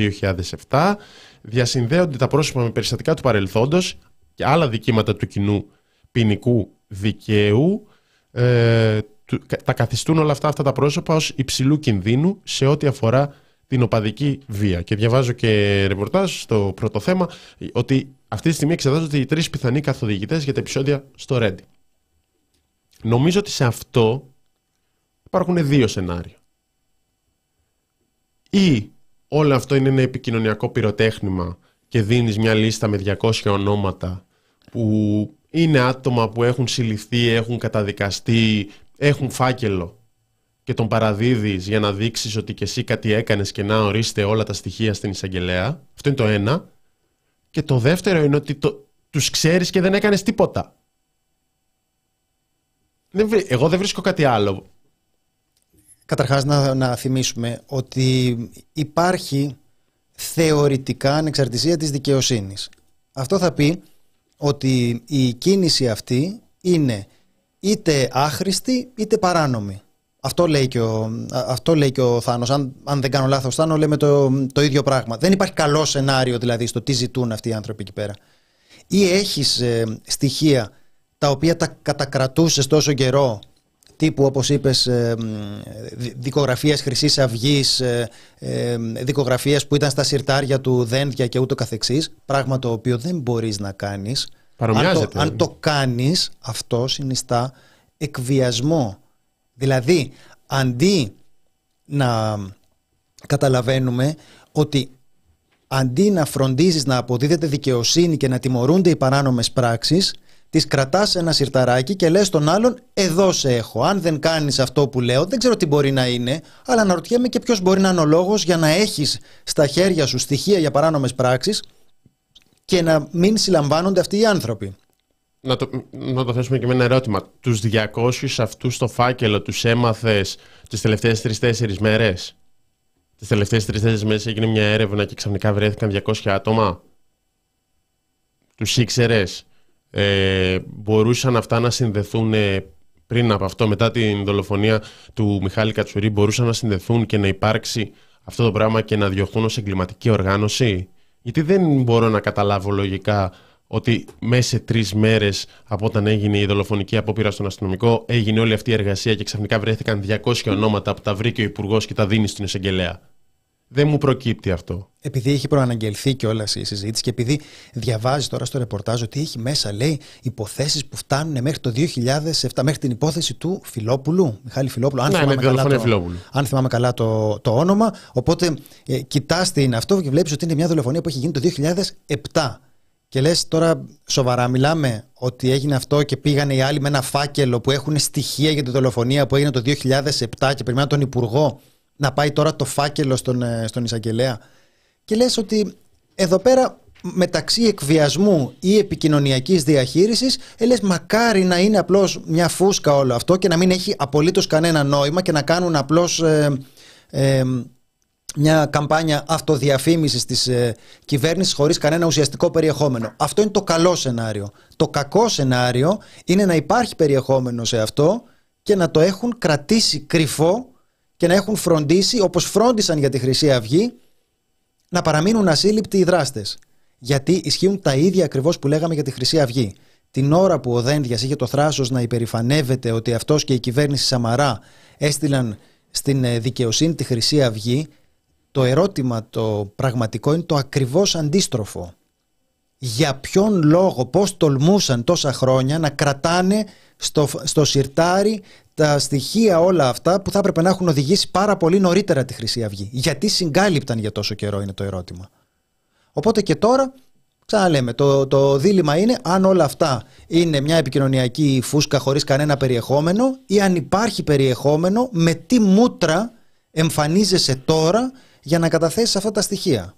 2007. Διασυνδέονται τα πρόσωπα με περιστατικά του παρελθόντος και άλλα δικήματα του κοινού ποινικού δικαίου. Ε, τα καθιστούν όλα αυτά, αυτά τα πρόσωπα ως υψηλού κινδύνου σε ό,τι αφορά την οπαδική βία. Και διαβάζω και ρεπορτάζ στο πρώτο θέμα ότι αυτή τη στιγμή εξετάζονται οι τρεις πιθανοί καθοδηγητές για τα επεισόδια στο Ρέντι. Νομίζω ότι σε αυτό υπάρχουν δύο σενάρια. Ή όλο αυτό είναι ένα επικοινωνιακό πυροτέχνημα και δίνεις μια λίστα με 200 ονόματα που είναι άτομα που έχουν συλληφθεί, έχουν καταδικαστεί, έχουν φάκελο και τον παραδίδεις για να δείξεις ότι και εσύ κάτι έκανες και να ορίστε όλα τα στοιχεία στην εισαγγελέα. Αυτό είναι το ένα. Και το δεύτερο είναι ότι το, τους ξέρεις και δεν έκανες τίποτα. εγώ δεν βρίσκω κάτι άλλο. Καταρχάς να, να θυμίσουμε ότι υπάρχει θεωρητικά ανεξαρτησία της δικαιοσύνης. Αυτό θα πει ότι η κίνηση αυτή είναι είτε άχρηστη είτε παράνομη. Αυτό λέει και ο, αυτό λέει και ο Θάνος. Αν, αν δεν κάνω λάθος Θάνο λέμε το, το ίδιο πράγμα. Δεν υπάρχει καλό σενάριο δηλαδή στο τι ζητούν αυτοί οι άνθρωποι εκεί πέρα. Ή έχεις ε, στοιχεία τα οποία τα κατακρατούσες τόσο καιρό τύπου όπως είπες ε, δικογραφίες Χρυσής Αυγής, ε, ε, δικογραφίες που ήταν στα συρτάρια του Δένδια και ούτω καθεξής, πράγμα το οποίο δεν μπορείς να κάνεις. Αν το, αν το κάνεις, αυτό συνιστά εκβιασμό. Δηλαδή, αντί να καταλαβαίνουμε ότι αντί να φροντίζεις να αποδίδεται δικαιοσύνη και να τιμωρούνται οι παράνομες πράξεις, τη κρατάς ένα σιρταράκι και λες τον άλλον: Εδώ σε έχω. Αν δεν κάνεις αυτό που λέω, δεν ξέρω τι μπορεί να είναι, αλλά αναρωτιέμαι και ποιος μπορεί να είναι ο λόγος για να έχεις στα χέρια σου στοιχεία για παράνομες πράξεις και να μην συλλαμβάνονται αυτοί οι άνθρωποι. Να το, να το θέσουμε και με ένα ερώτημα. Τους 200 αυτούς στο φάκελο τους έμαθες τις τελευταίες τρει-τέσσερι μέρες; Τις τελευταίες τρει-τέσσερι μέρες έγινε μια έρευνα και ξαφνικά βρέθηκαν 200 άτομα; Τους ήξερες ε, μπορούσαν αυτά να συνδεθούν ε, πριν από αυτό, μετά την δολοφονία του Μιχάλη Κατσουρί, μπορούσαν να συνδεθούν και να υπάρξει αυτό το πράγμα και να διωχθούν ως εγκληματική οργάνωση; Γιατί δεν μπορώ να καταλάβω λογικά ότι μέσα σε τρεις μέρες από όταν έγινε η δολοφονική απόπειρα στον αστυνομικό, έγινε όλη αυτή η εργασία και ξαφνικά βρέθηκαν 200 ονόματα που τα βρήκε ο Υπουργός και τα δίνει στην εισαγγελέα. Δεν μου προκύπτει αυτό. Επειδή έχει προαναγγελθεί κιόλας η συζήτηση και επειδή διαβάζει τώρα στο ρεπορτάζ ότι έχει μέσα, λέει, υποθέσεις που φτάνουν μέχρι το 2007, μέχρι την υπόθεση του Φιλόπουλου, Μιχάλη Φιλόπουλου. Αν, ναι, θυμάμαι, καλά το, Φιλόπουλου. αν θυμάμαι καλά το, το όνομα. Οπότε ε, κοιτάς την αυτό και βλέπεις ότι είναι μια δολοφονία που έχει γίνει το 2007. Και λες τώρα σοβαρά μιλάμε ότι έγινε αυτό και πήγανε οι άλλοι με ένα φάκελο που έχουν στοιχεία για τη δολοφονία που έγινε το 2007 και περιμένουν τον Υπουργό να πάει τώρα το φάκελο στον, ε, στον εισαγγελέα. Και λες ότι εδώ πέρα μεταξύ εκβιασμού ή επικοινωνιακής διαχείρισης ε, λες μακάρι να είναι απλώς μια φούσκα όλο αυτό και να μην έχει απολύτως κανένα νόημα και να κάνουν απλώς ε, ε, μια καμπάνια αυτοδιαφήμισης της ε, κυβέρνησης χωρίς κανένα ουσιαστικό περιεχόμενο. Αυτό είναι το καλό σενάριο. Το κακό σενάριο είναι να υπάρχει περιεχόμενο σε αυτό και να το έχουν κρατήσει κρυφό και να έχουν φροντίσει, όπως φρόντισαν για τη Χρυσή Αυγή, να παραμείνουν ασύλληπτοι οι δράστες. Γιατί ισχύουν τα ίδια ακριβώς που λέγαμε για τη Χρυσή Αυγή. Την ώρα που ο Δένδιας είχε το θράσος να υπερηφανεύεται ότι αυτός και η κυβέρνηση Σαμαρά έστειλαν στην ε, δικαιοσύνη τη Χρυσή Αυγή, το ερώτημα το πραγματικό είναι το ακριβώς αντίστροφο. Για ποιον λόγο, πώς τολμούσαν τόσα χρόνια να κρατάνε στο, στο σιρτάρι τα στοιχεία όλα αυτά που θα έπρεπε να έχουν οδηγήσει πάρα πολύ νωρίτερα τη Χρυσή Αυγή. Γιατί συγκάλυπταν για τόσο καιρό είναι το ερώτημα. Οπότε και τώρα, ξαναλέμε, το, το δίλημα είναι αν όλα αυτά είναι μια επικοινωνιακή φούσκα χωρίς κανένα περιεχόμενο ή αν υπάρχει περιεχόμενο με τι μούτρα εμφανίζεσαι τώρα για να καταθέσεις αυτά τα στοιχεία.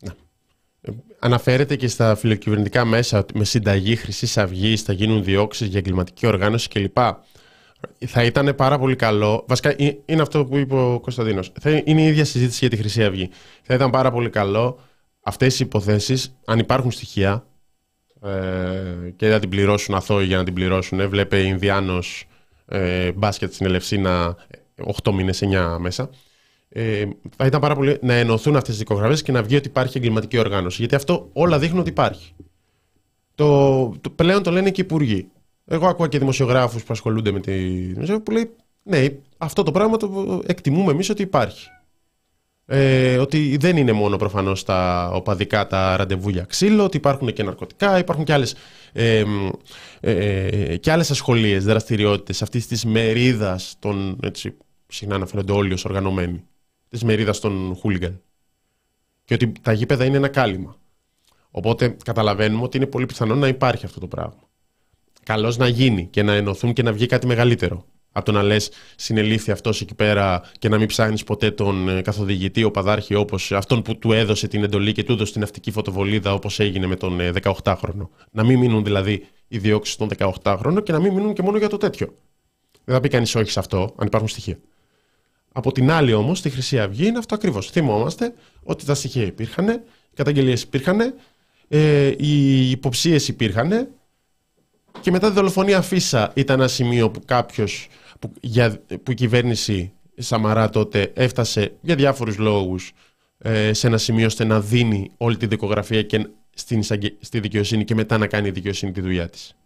Ναι. Αναφέρεται και στα φιλοκυβερνητικά μέσα με συνταγή Χρυσής Αυγής θα γίνουν διώξεις για εγκληματική οργάνωση κλπ θα ήταν πάρα πολύ καλό. Βασικά είναι αυτό που είπε ο Κωνσταντίνος. Είναι η ίδια συζήτηση για τη Χρυσή Αυγή. Θα ήταν πάρα πολύ καλό αυτές οι υποθέσεις, αν υπάρχουν στοιχεία ε, και θα την πληρώσουν αθώοι για να την πληρώσουν. Ε, βλέπε Ινδιάνος ε, μπάσκετ στην Ελευσίνα 8 μήνες, 9 μέσα. Ε, θα ήταν πάρα πολύ να ενωθούν αυτές τις δικογραφίε και να βγει ότι υπάρχει εγκληματική οργάνωση. Γιατί αυτό όλα δείχνουν ότι υπάρχει. Το, το, πλέον το λένε και οι υπουργοί. Εγώ ακούω και δημοσιογράφους που ασχολούνται με τη που λέει ναι, αυτό το πράγμα το εκτιμούμε εμείς ότι υπάρχει. Ε, ότι δεν είναι μόνο προφανώς τα οπαδικά τα ραντεβού για ξύλο, ότι υπάρχουν και ναρκωτικά, υπάρχουν και άλλες ε, ε, και άλλες ασχολίες, δραστηριότητες αυτής της μερίδας των, έτσι, συχνά αναφέρονται όλοι ως οργανωμένοι, της μερίδας των χούλιγκαν. Και ότι τα γήπεδα είναι ένα κάλυμα. Οπότε καταλαβαίνουμε ότι είναι πολύ πιθανό να υπάρχει αυτό το πράγμα καλώς να γίνει και να ενωθούν και να βγει κάτι μεγαλύτερο. Από το να λες συνελήφθη αυτός εκεί πέρα και να μην ψάχνεις ποτέ τον ε, καθοδηγητή, ο παδάρχη, όπως αυτόν που του έδωσε την εντολή και του έδωσε την ναυτική φωτοβολίδα, όπως έγινε με τον 18χρονο. Ε, να μην μείνουν δηλαδή οι διώξεις των 18χρονων και να μην μείνουν και μόνο για το τέτοιο. Δεν θα πει κανείς όχι σε αυτό, αν υπάρχουν στοιχεία. Από την άλλη όμως, στη Χρυσή Αυγή είναι αυτό ακριβώς. Θυμόμαστε ότι τα στοιχεία υπήρχαν, οι καταγγελίες υπήρχαν, ε, οι υποψίες υπήρχαν και μετά τη δολοφονία Φίσα ήταν ένα σημείο που κάποιος, που, για, που η κυβέρνηση Σαμαρά τότε έφτασε για διάφορους λόγους ε, σε ένα σημείο ώστε να δίνει όλη τη δικογραφία και στην, στη δικαιοσύνη και μετά να κάνει η δικαιοσύνη τη δουλειά της.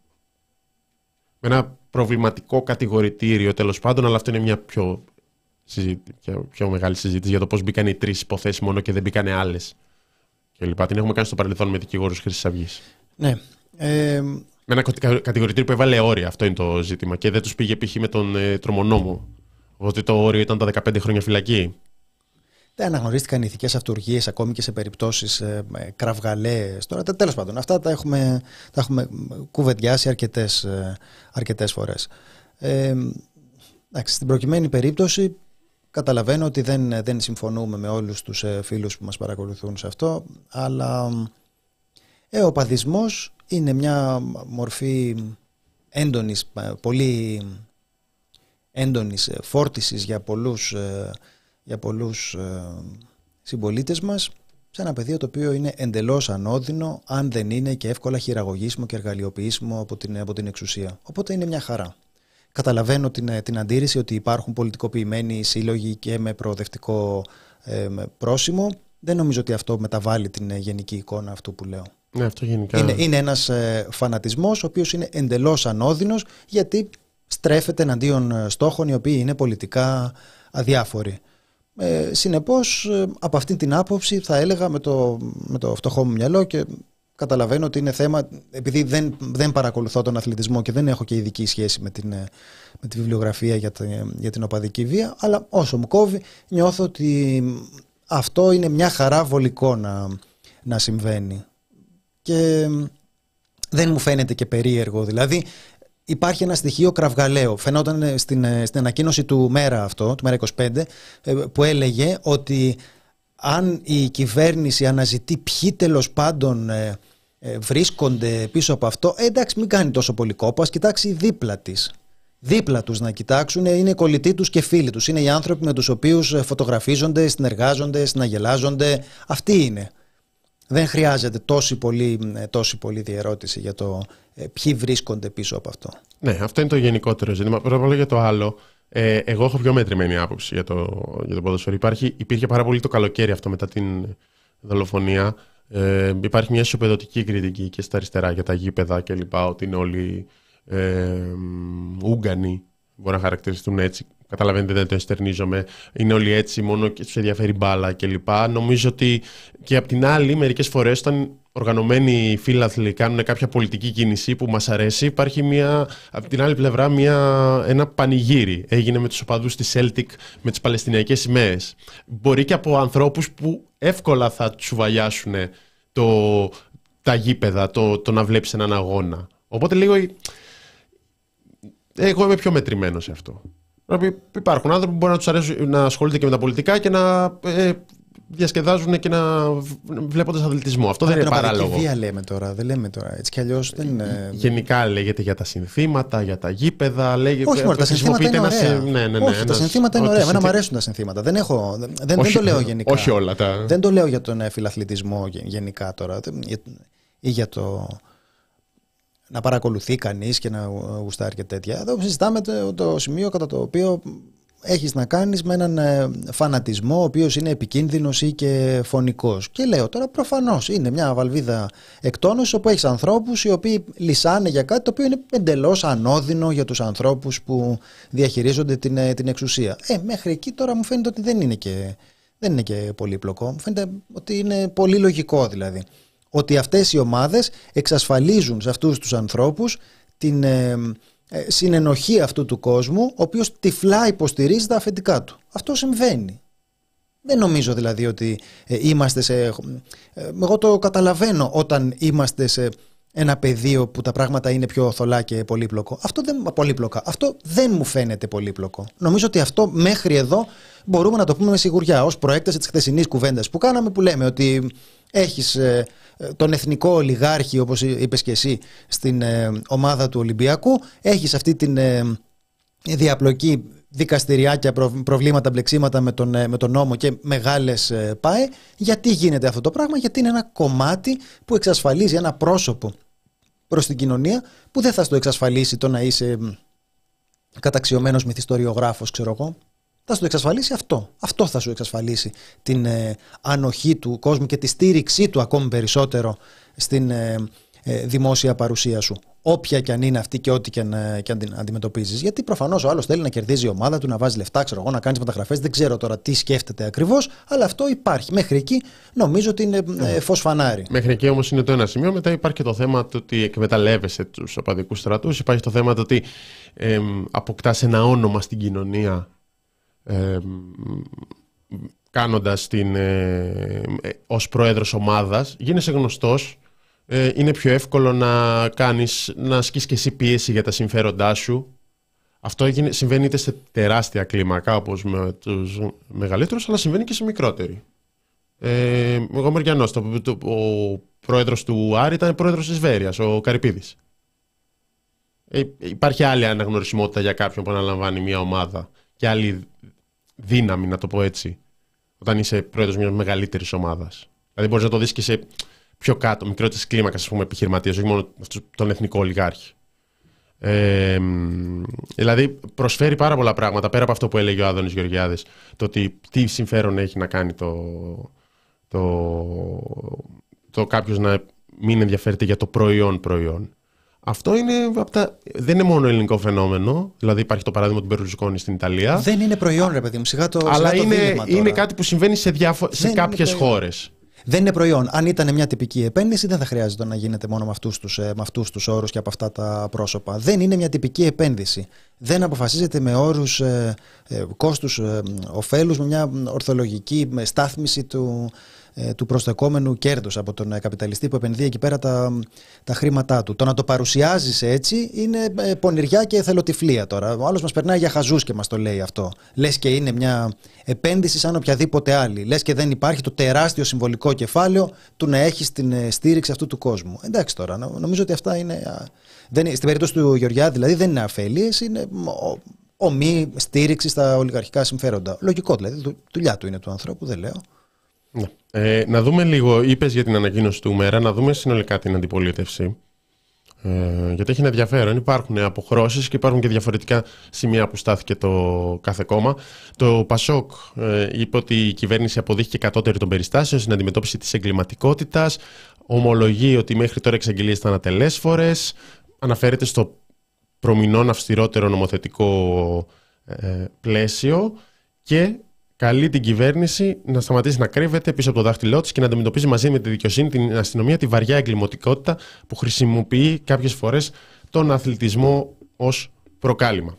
Με ένα προβληματικό κατηγορητήριο τέλος πάντων, αλλά αυτό είναι μια πιο, πιο, πιο μεγάλη συζήτηση για το πώς μπήκαν οι τρεις υποθέσεις μόνο και δεν μπήκαν άλλες. Και λοιπά. Την έχουμε κάνει στο παρελθόν με δικηγόρους Χρυσή Αυγής. Ναι. Ε, με ένα κατηγορητήριο που έβαλε όρια, αυτό είναι το ζήτημα. Και δεν τους πήγε π.χ. με τον ε, τρομονόμο. Ότι το όριο ήταν τα 15 χρόνια φυλακή. Δεν αναγνωρίστηκαν ηθικές αυτούργίε ακόμη και σε περιπτώσεις ε, κραυγαλαίε. Τώρα, τέλος πάντων, αυτά τα έχουμε, τα έχουμε κουβεντιάσει αρκετές αρκετές ε, φορές. Ε, στην προκειμένη περίπτωση καταλαβαίνω ότι δεν, δεν συμφωνούμε με όλους τους ε, φίλους που μας παρακολουθούν σε αυτό, αλλά ε, ο παδισμός είναι μια μορφή έντονης, ε, πολύ έντονης φόρτισης για πολλούς για πολλούς ε, συμπολίτες μας σε ένα πεδίο το οποίο είναι εντελώς ανώδυνο αν δεν είναι και εύκολα χειραγωγήσιμο και εργαλειοποιήσιμο από την, από την εξουσία. Οπότε είναι μια χαρά. Καταλαβαίνω την, την αντίρρηση ότι υπάρχουν πολιτικοποιημένοι σύλλογοι και με προοδευτικό ε, πρόσημο. Δεν νομίζω ότι αυτό μεταβάλλει την ε, γενική εικόνα αυτού που λέω. Ναι, αυτό γενικά... Είναι, είναι ένας ε, φανατισμός ο οποίος είναι εντελώς ανώδυνος γιατί στρέφεται εναντίον ε, στόχων οι οποίοι είναι πολιτικά αδιάφοροι. Ε, συνεπώς ε, από αυτή την άποψη θα έλεγα με το, με το φτωχό μου μυαλό και καταλαβαίνω ότι είναι θέμα επειδή δεν, δεν παρακολουθώ τον αθλητισμό και δεν έχω και ειδική σχέση με την, ε, με τη βιβλιογραφία για, για την οπαδική βία αλλά όσο μου κόβει νιώθω ότι αυτό είναι μια χαρά βολικό να, να συμβαίνει και δεν μου φαίνεται και περίεργο δηλαδή υπάρχει ένα στοιχείο κραυγαλαίο. Φαινόταν ε, στην, ε, στην ανακοίνωση του Μέρα αυτό, του Μέρα 25, ε, που έλεγε ότι αν η κυβέρνηση αναζητεί ποιοι τέλος πάντων βρίσκονται πίσω από αυτό, εντάξει μην κάνει τόσο πολύ κόπο, ας κοιτάξει δίπλα της. Δίπλα τους να κοιτάξουν είναι οι κολλητοί τους και φίλοι τους. Είναι οι άνθρωποι με τους οποίους φωτογραφίζονται, συνεργάζονται, συναγελάζονται. Αυτοί είναι. Δεν χρειάζεται τόση πολύ, τόση πολύ διερώτηση για το ε, ποιοι βρίσκονται πίσω από αυτό. Ναι, αυτό είναι το γενικότερο ζήτημα. Πρώτα απ' όλα για το άλλο. Ε, εγώ έχω πιο μέτρημένη άποψη για το, για το ποδοσφαίρο. Υπάρχει, υπήρχε πάρα πολύ το καλοκαίρι αυτό μετά την δολοφονία. Ε, υπάρχει μια ισοπεδωτική κριτική και στα αριστερά για τα γήπεδα κλπ. Ότι είναι όλοι ε, Ούγγανοι, μπορεί να χαρακτηριστούν έτσι. Καταλαβαίνετε, δεν το εστερνίζομαι. Είναι όλοι έτσι, μόνο και τους ενδιαφέρει μπάλα κλπ. Νομίζω ότι και απ' την άλλη, μερικές φορές, όταν οργανωμένοι φίλαθλοι κάνουν κάποια πολιτική κίνηση που μας αρέσει, υπάρχει μια, από την άλλη πλευρά μια, ένα πανηγύρι. Έγινε με τους οπαδούς της Celtic με τις Παλαιστινιακές σημαίες. Μπορεί και από ανθρώπους που εύκολα θα τσουβαλιάσουν το, τα γήπεδα, το, το να βλέπεις έναν αγώνα. Οπότε λίγο... Εγώ είμαι πιο μετρημένος σε αυτό. Υπάρχουν άνθρωποι που μπορεί να τους αρέσουν να ασχολούνται και με τα πολιτικά και να ε, διασκεδάζουν και να βλέποντας αθλητισμό. Αυτό δεν είναι παράλογο. βία λέμε τώρα, δεν λέμε τώρα. Έτσι κι αλλιώς δεν είναι. Γενικά λέγεται για τα συνθήματα, για τα γήπεδα. Λέγεται, Όχι, μόνο τα συνθήματα είναι ωραία. Ναι, ναι, ναι, Όχι, τα συνθήματα είναι ωραία. Εμένα μου αρέσουν τα συνθήματα. Δεν, έχω, δεν, δεν το λέω γενικά. Όχι όλα τα. Δεν το λέω για τον ε, φιλαθλητισμό γενικά τώρα. Ή για το να παρακολουθεί κανείς και να γουστάρει και τέτοια. Εδώ συζητάμε το, το σημείο κατά το οποίο έχεις να κάνεις με έναν ε, φανατισμό ο οποίος είναι επικίνδυνος ή και φωνικός. Και λέω τώρα προφανώς είναι μια βαλβίδα εκτόνωσης όπου έχεις ανθρώπους οι οποίοι λυσάνε για κάτι το οποίο είναι εντελώς ανώδυνο για τους ανθρώπους που διαχειρίζονται την, ε, την εξουσία. Ε, μέχρι εκεί τώρα μου φαίνεται ότι δεν είναι και, δεν είναι και πολύπλοκο. Μου φαίνεται ότι είναι πολύ λογικό δηλαδή. Ότι αυτές οι ομάδες εξασφαλίζουν σε αυτούς τους ανθρώπους την ε, ε, συνενοχή αυτού του κόσμου, ο οποίος τυφλά υποστηρίζει τα αφεντικά του. Αυτό συμβαίνει. Δεν νομίζω δηλαδή ότι ε, είμαστε σε... Ε, εγώ το καταλαβαίνω όταν είμαστε σε ένα πεδίο που τα πράγματα είναι πιο θολά και πολύπλοκο. Αυτό δεν, πολύπλοκα. Αυτό δεν μου φαίνεται πολύπλοκο. Νομίζω ότι αυτό μέχρι εδώ μπορούμε να το πούμε με σιγουριά. Ως προέκταση της χθεσινής κουβέντας που κάναμε που λέμε ότι έχεις τον εθνικό ολιγάρχη όπως είπες και εσύ στην ε, ομάδα του Ολυμπιακού έχεις αυτή την ε, διαπλοκή δικαστηριάκια, προβλήματα, μπλεξίματα με τον, με τον νόμο και μεγάλες ΠΑΕ. Γιατί γίνεται αυτό το πράγμα, γιατί είναι ένα κομμάτι που εξασφαλίζει ένα πρόσωπο προς την κοινωνία που δεν θα στο εξασφαλίσει το να είσαι καταξιωμένος μυθιστοριογράφος, ξέρω εγώ. Θα σου το εξασφαλίσει αυτό. Αυτό θα σου εξασφαλίσει την ε, ανοχή του κόσμου και τη στήριξή του ακόμη περισσότερο στην ε, ε, δημόσια παρουσία σου. Όποια και αν είναι αυτή και ό,τι και αν, ε, και αν την αντιμετωπίζεις. Γιατί προφανώς ο άλλος θέλει να κερδίζει η ομάδα του, να βάζει λεφτά, ξέρω εγώ, να κάνεις μεταγραφές. Δεν ξέρω τώρα τι σκέφτεται ακριβώς, αλλά αυτό υπάρχει. Μέχρι εκεί νομίζω ότι είναι ε, φως φανάρι. Μέχρι εκεί όμως είναι το ένα σημείο. Μετά υπάρχει και το θέμα του ότι εκμεταλλεύεσαι τους οπαδικούς στρατούς. Υπάρχει το θέμα του ότι ε, αποκτάς ένα όνομα στην κοινωνία. Ε, κάνοντας την, ε, ε, ως πρόεδρος ομάδας, γίνεσαι γνωστός ε, είναι πιο εύκολο να κάνεις, να ασκείς και εσύ πίεση για τα συμφέροντά σου. Αυτό συμβαίνει είτε σε τεράστια κλίμακα όπως με τους μεγαλύτερους, αλλά συμβαίνει και σε μικρότερη. Ε, εγώ Μεριανός, το, το, ο πρόεδρος του Άρη ήταν πρόεδρος της Βέρειας, ο Καρυπίδης. Ε, υπάρχει άλλη αναγνωρισιμότητα για κάποιον που αναλαμβάνει μια ομάδα και άλλη δύναμη, να το πω έτσι, όταν είσαι πρόεδρος μιας μεγαλύτερης ομάδας. Δηλαδή μπορείς να το δεις και σε πιο κάτω, μικρότερης κλίμακας επιχειρηματίε, όχι μόνο τον εθνικό ολιγάρχη. Ε, δηλαδή προσφέρει πάρα πολλά πράγματα πέρα από αυτό που έλεγε ο Άδωνης Γεωργιάδης το ότι τι συμφέρον έχει να κάνει το, το, το κάποιος να μην ενδιαφέρεται για το προϊόν προϊόν. Αυτό είναι από τα... δεν είναι μόνο ελληνικό φαινόμενο. Δηλαδή υπάρχει το παράδειγμα του Μπερλουσκόνη στην Ιταλία. Δεν είναι προϊόν, ρε παιδί μου. Σιγά το, Αλλά σιγά είναι, είναι κάτι που συμβαίνει σε, διάφο... σε κάποιες χώρες. Δεν είναι προϊόν. Αν ήταν μια τυπική επένδυση, δεν θα χρειάζεται να γίνεται μόνο με αυτούς τους ε, τους όρους και από αυτά τα πρόσωπα. Δεν είναι μια τυπική επένδυση. Δεν αποφασίζεται με όρους ε, ε, κόστους ε, ωφέλου, με μια ορθολογική στάθμιση του, ε, του προστεκόμενου κέρδους από τον ε, καπιταλιστή που επενδύει εκεί πέρα τα, τα χρήματά του. Το να το παρουσιάζεις έτσι είναι ε, πονηριά και εθελοτυφλία τώρα. Ο άλλος μας περνάει για χαζούς και μας το λέει αυτό. Λες και είναι μια επένδυση σαν οποιαδήποτε άλλη. Λες και δεν υπάρχει το τεράστιο συμβολικό κεφάλαιο του να έχεις την στήριξη αυτού του κόσμου. Εντάξει τώρα, νομίζω ότι αυτά είναι. Δεν, στην περίπτωση του Γεωργιά δηλαδή δεν είναι αφέλειες, είναι ομή στήριξη στα ολιγαρχικά συμφέροντα. Λογικό δηλαδή, δουλειά του είναι του ανθρώπου, δεν λέω. Ναι. Ε, να δούμε λίγο, είπες για την ανακοίνωση του Μέρα, να δούμε συνολικά την αντιπολίτευση. Ε, γιατί έχει ενδιαφέρον. Υπάρχουν αποχρώσεις και υπάρχουν και διαφορετικά σημεία που στάθηκε το κάθε κόμμα. Το Πασόκ ε, είπε ότι η κυβέρνηση αποδείχθηκε κατώτερη των περιστάσεων στην αντιμετώπιση της εγκληματικότητας. Ομολογεί ότι μέχρι τώρα εξαγγελίες ήταν ατελέσφορε. Αναφέρεται στο προμηνών αυστηρότερο νομοθετικό ε, πλαίσιο και καλεί την κυβέρνηση να σταματήσει να κρύβεται πίσω από το δάχτυλό της και να αντιμετωπίζει μαζί με τη δικαιοσύνη την αστυνομία τη βαριά εγκληματικότητα που χρησιμοποιεί κάποιες φορές τον αθλητισμό ως προκάλημα.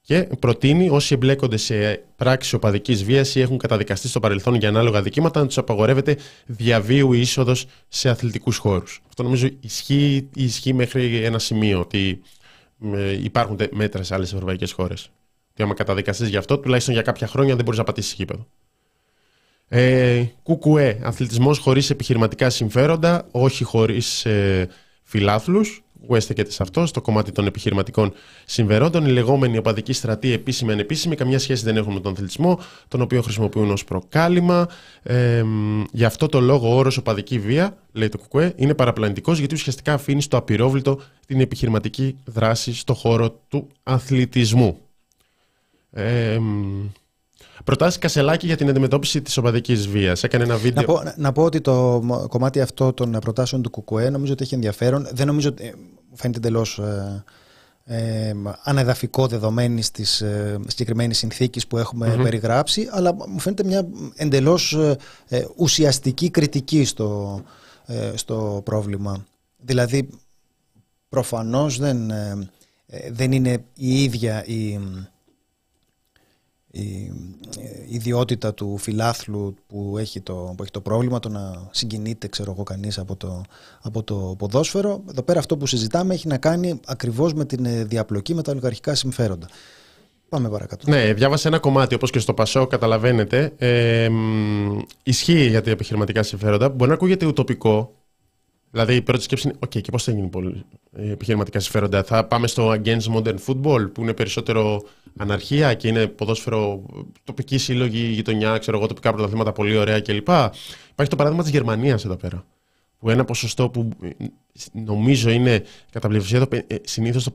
Και προτείνει όσοι εμπλέκονται σε πράξη οπαδικής βίας ή έχουν καταδικαστεί στο παρελθόν για ανάλογα δικήματα να τους απαγορεύεται διαβίου είσοδος σε αθλητικούς χώρους. Αυτό νομίζω ισχύει, ισχύει μέχρι ένα σημείο ότι ε, υπάρχουν μέτρα σε άλλες ευρωπαϊκές χώρες. Και άμα καταδικαστείς γι' αυτό, τουλάχιστον για κάποια χρόνια δεν μπορείς να πατήσεις γήπεδο. Ε, κουκουέ, αθλητισμός χωρίς επιχειρηματικά συμφέροντα, όχι χωρίς ε, φιλάθλους. Κουέστεκεται σε αυτό, στο κομμάτι των επιχειρηματικών συμφερόντων. Οι λεγόμενοι οπαδικοί στρατοί, επίσημοι ή ανεπίσημοι, καμιά σχέση δεν έχουν με τον αθλητισμό, τον οποίο χρησιμοποιούν ως προκάλημα. Ε, γι' αυτό το λόγο ο όρος οπαδική βία, λέει το Κουκουέ, είναι παραπλανητικός, γιατί ουσιαστικά αφήνει στο απειρόβλητο την επιχειρηματική δράση στο χώρο του αθλητισμού. Ε, προτάσεις Κασελάκη για την αντιμετώπιση της οπαδικής βίας. Έκανε ένα βίντεο. Να πω, να πω ότι το κομμάτι αυτό των προτάσεων του Κουκουέ νομίζω ότι έχει ενδιαφέρον. Δεν νομίζω ότι. Ε, φαίνεται εντελώς ε, ε, ανεδαφικό δεδομένη τη ε, συγκεκριμένης συνθήκης που εχουμε περιγράψει, αλλά μου φαίνεται μια εντελώς ε, ουσιαστική κριτική στο, στο πρόβλημα. Δηλαδή, προφανώς δεν, δεν είναι η ίδια η η ιδιότητα του φιλάθλου που έχει το, που έχει το πρόβλημα, το να συγκινείται ξέρω εγώ κανείς από το, από το ποδόσφαιρο. Εδώ πέρα αυτό που συζητάμε έχει να κάνει ακριβώς με την ε, διαπλοκή με τα ολιγαρχικά συμφέροντα. Πάμε παρακάτω. Ναι, διάβασα ένα κομμάτι όπως και στο Πασό, καταλαβαίνετε. Ε, ισχύει για τα επιχειρηματικά συμφέροντα. Μπορεί να ακούγεται ουτοπικό. Δηλαδή η πρώτη σκέψη είναι, OK, και πώς θα γίνει πολύ επιχειρηματικά συμφέροντα. Θα πάμε στο Against Modern Football που είναι περισσότερο αναρχία και είναι ποδόσφαιρο τοπική σύλλογη, γειτονιά, ξέρω εγώ, τοπικά πρωταθλήματα πολύ ωραία κλπ. Υπάρχει το παράδειγμα της Γερμανίας εδώ πέρα. Που ένα ποσοστό που νομίζω είναι κατά πλειοψηφία συνήθως το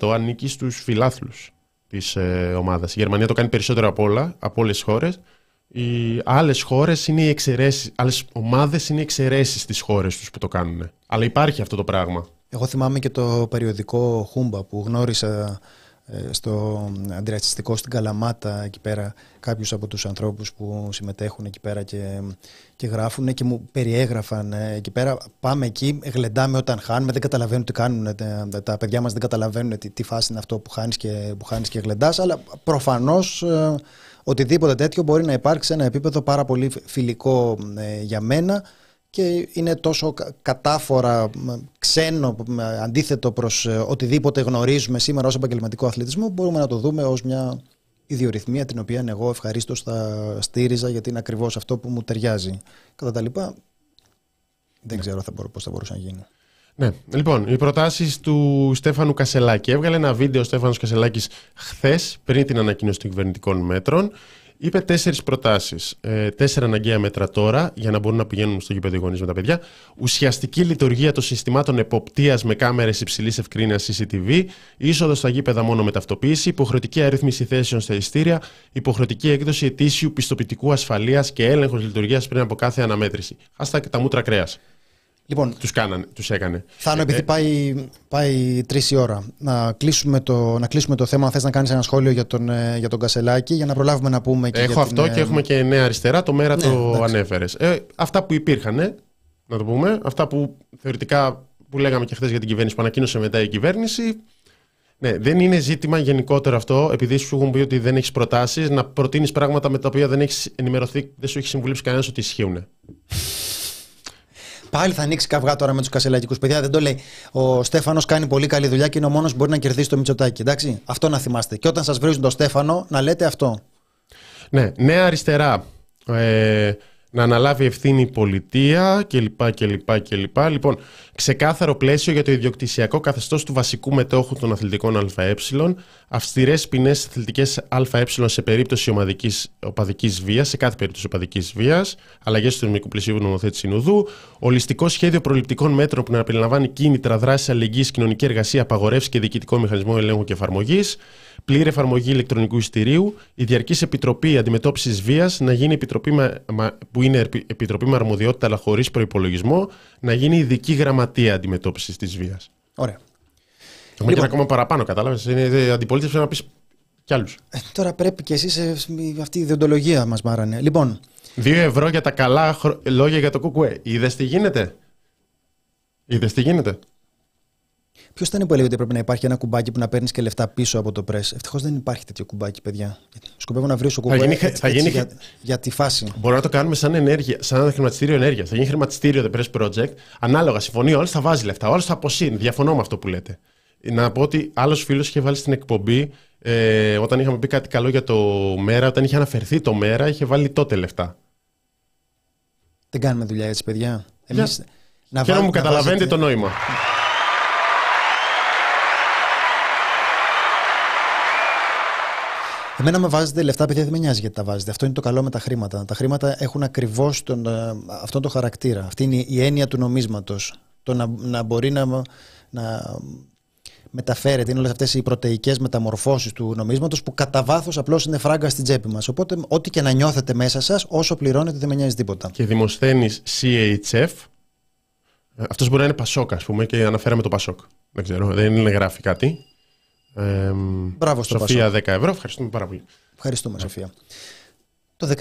50% ανήκει στους φιλάθλους της ε, ομάδας. Η Γερμανία το κάνει περισσότερο από όλα, από όλες τις χώρες. Οι άλλες χώρες είναι οι εξαιρέσεις. Άλλες ομάδες είναι οι εξαιρέσεις στι χώρες τους που το κάνουν. Αλλά υπάρχει αυτό το πράγμα. Εγώ θυμάμαι και το περιοδικό Χούμπα που γνώρισα ε, στο αντιρατσιστικό στην Καλαμάτα εκεί πέρα κάποιους από τους ανθρώπους που συμμετέχουν εκεί πέρα και, και γράφουν και μου περιέγραφαν ε, εκεί πέρα πάμε εκεί, γλεντάμε όταν χάνουμε δεν καταλαβαίνουν τι κάνουν τα, τα παιδιά μας δεν καταλαβαίνουν τι, τι φάση είναι αυτό που χάνεις και, που χάνεις και γλεντάς αλλά προφανώς ε, οτιδήποτε τέτοιο μπορεί να υπάρξει σε ένα επίπεδο πάρα πολύ φιλικό για μένα και είναι τόσο κατάφορα ξένο αντίθετο προς ε, οτιδήποτε γνωρίζουμε σήμερα ως επαγγελματικό αθλητισμό μπορούμε να το δούμε ως μια ιδιορυθμία την οποία εγώ ευχαρίστως θα στήριζα γιατί είναι ακριβώς αυτό που μου ταιριάζει. Κατά τα λοιπά δεν ναι. ξέρω θα μπορώ, πώς θα μπορούσε να γίνει. Ναι, λοιπόν, οι προτάσεις του Στέφανου Κασελάκη. Έβγαλε ένα βίντεο ο Στέφανος Κασελάκης χθες, πριν την ανακοίνωση των κυβερνητικών μέτρων. Είπε τέσσερις προτάσεις. Ε, τέσσερα αναγκαία μέτρα τώρα για να μπορούν να πηγαίνουν στο γήπεδο οι γονείς με τα παιδιά. Ουσιαστική λειτουργία των συστημάτων εποπτείας με κάμερες υψηλής ευκρίνειας CCTV. Είσοδος στα γήπεδα μόνο με ταυτοποίηση. Υποχρεωτική αρρύθμιση θέσεων στα ειστήρια. Υποχρεωτική έκδοση ετήσιου πιστοποιητικού ασφαλείας και έλεγχος λειτουργίας πριν από κάθε αναμέτρηση. Άστα τα μούτρα κρέας. Λοιπόν, τους, κάνανε, τους έκανε. Θάνο, επειδή ε, πάει, πάει τρεις η ώρα, να κλείσουμε, το, να κλείσουμε το θέμα. Αν θες να κάνεις ένα σχόλιο για τον, ε, για τον Κασελάκη, για να προλάβουμε να πούμε και. Έχω για αυτό την, και έχουμε και νέα αριστερά. Το μέρα ναι, το ανέφερες. Ε, αυτά που υπήρχαν, να το πούμε, αυτά που θεωρητικά που λέγαμε και χθες για την κυβέρνηση, που ανακοίνωσε μετά η κυβέρνηση. Ναι, δεν είναι ζήτημα γενικότερο αυτό, επειδή σου έχουν πει ότι δεν έχεις προτάσεις, να προτείνεις πράγματα με τα οποία δεν έχεις ενημερωθεί, δεν σου έχει συμβουλήσει κανένας ότι ισχύουν. Πάλι θα ανοίξει καυγά τώρα με τους κασελακικού παιδιά. Δεν το λέει. Ο Στέφανος κάνει πολύ καλή δουλειά και είναι ο μόνος που μπορεί να κερδίσει το Μητσοτάκι. Εντάξει. Αυτό να θυμάστε. Και όταν σας βρίζουν τον Στέφανο, να λέτε αυτό. Ναι, νέα αριστερά. Ε, να αναλάβει ευθύνη η πολιτεία κλπ. κλπ, κλπ. Λοιπόν, ξεκάθαρο πλαίσιο για το ιδιοκτησιακό καθεστώς του βασικού μετόχου των αθλητικών ΑΕ, αυστηρές ποινές αθλητικές ΑΕ σε περίπτωση οπαδικής βίας, σε κάθε περίπτωση οπαδικής βίας, αλλαγές του νομικού πλαισίου νομοθέτη συνοδού, ολιστικό σχέδιο προληπτικών μέτρων που να περιλαμβάνει κίνητρα, δράση αλληλεγγύης, κοινωνική εργασία, απαγορεύσεις και διοικητικό μηχανισμό ελέγχου και εφαρμογής, πλήρη εφαρμογή ηλεκτρονικού εισιτηρίου, η Διαρκής Επιτροπή Αντιμετώπισης Βίας να γίνει επιτροπή που είναι επιτροπή με αρμοδιότητα αλλά χωρίς προπολογισμό, να γίνει ειδική γραμματεία αντιμετώπισης της βίας. Ωραία. Έχουμε λοιπόν, και ακόμα παραπάνω, κατάλαβες; Είναι αντιπολίτευση να πεις κι άλλους. Ε, τώρα πρέπει και εσείς ε, αυτή η ιδεοντολογία μας μάρανε. Λοιπόν. Δύο ευρώ για τα καλά λόγια για το κουκουέ. Είδες τι γίνεται; Είδες τι γίνεται; Ποιος ήταν που έλεγε ότι πρέπει να υπάρχει ένα κουμπάκι που να παίρνεις και λεφτά πίσω από το πρέσ. Ευτυχώς δεν υπάρχει τέτοιο κουμπάκι, παιδιά. Σκοπεύω να βρεις ο κουμπάκι γίνει, έτσι, γίνει, για, για, τη φάση. Μπορούμε να το κάνουμε σαν ενέργεια, σαν ένα χρηματιστήριο ενέργεια. Θα γίνει χρηματιστήριο The Press Project. Ανάλογα, συμφωνεί ο θα βάζει λεφτά. Ο άλλο θα αποσύρει. Διαφωνώ με αυτό που λέτε. Να πω ότι άλλος φίλος είχε βάλει στην εκπομπή ε, όταν είχαμε πει κάτι καλό για το μέρα, όταν είχε αναφερθεί το μέρα, είχε βάλει τότε λεφτά. Δεν κάνουμε δουλειά έτσι, παιδιά. Εμείς, να Χαίρομαι μου καταλαβαίνετε το νόημα. Εμένα με βάζετε λεφτά, παιδιά δεν με νοιάζει γιατί τα βάζετε. Αυτό είναι το καλό με τα χρήματα. Τα χρήματα έχουν ακριβώς ε, αυτόν τον χαρακτήρα. Αυτή είναι η έννοια του νομίσματος. Το να, να μπορεί να, να μεταφέρεται, είναι όλες αυτές οι πρωτεϊκές μεταμορφώσεις του νομίσματος που κατά βάθος απλώς είναι φράγκα στην τσέπη μας. Οπότε, ό,τι και να νιώθετε μέσα σας, όσο πληρώνετε, δεν με νοιάζει τίποτα. Και δημοσθένεις CHF. Αυτός μπορεί να είναι Πασόκ, ας πούμε, και αναφέραμε το Πασόκ. Δεν ξέρω, δεν είναι γράφει κάτι. Ε, Μπράβο στο Σοφία, 10 ευρώ. Ευχαριστούμε πάρα πολύ. Ευχαριστούμε, yeah. Σοφία. Το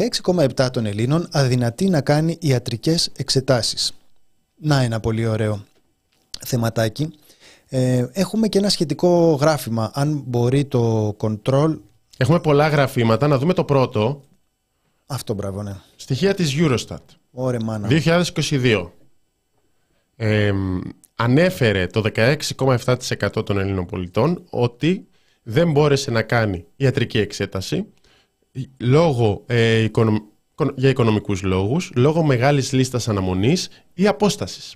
16,7 των Ελλήνων αδυνατεί να κάνει ιατρικές εξετάσεις. Να ένα πολύ ωραίο θεματάκι. Ε, έχουμε και ένα σχετικό γράφημα. Αν μπορεί το control... Έχουμε πολλά γραφήματα. Να δούμε το πρώτο. Αυτό μπράβο, ναι. Στοιχεία της Eurostat. Ωραία, μάνα. 2022. Ε, ανέφερε το 16,7% των Ελλήνων πολιτών ότι δεν μπόρεσε να κάνει ιατρική εξέταση λόγω, ε, για οικονομικούς λόγους, λόγω μεγάλης λίστας αναμονής ή απόστασης.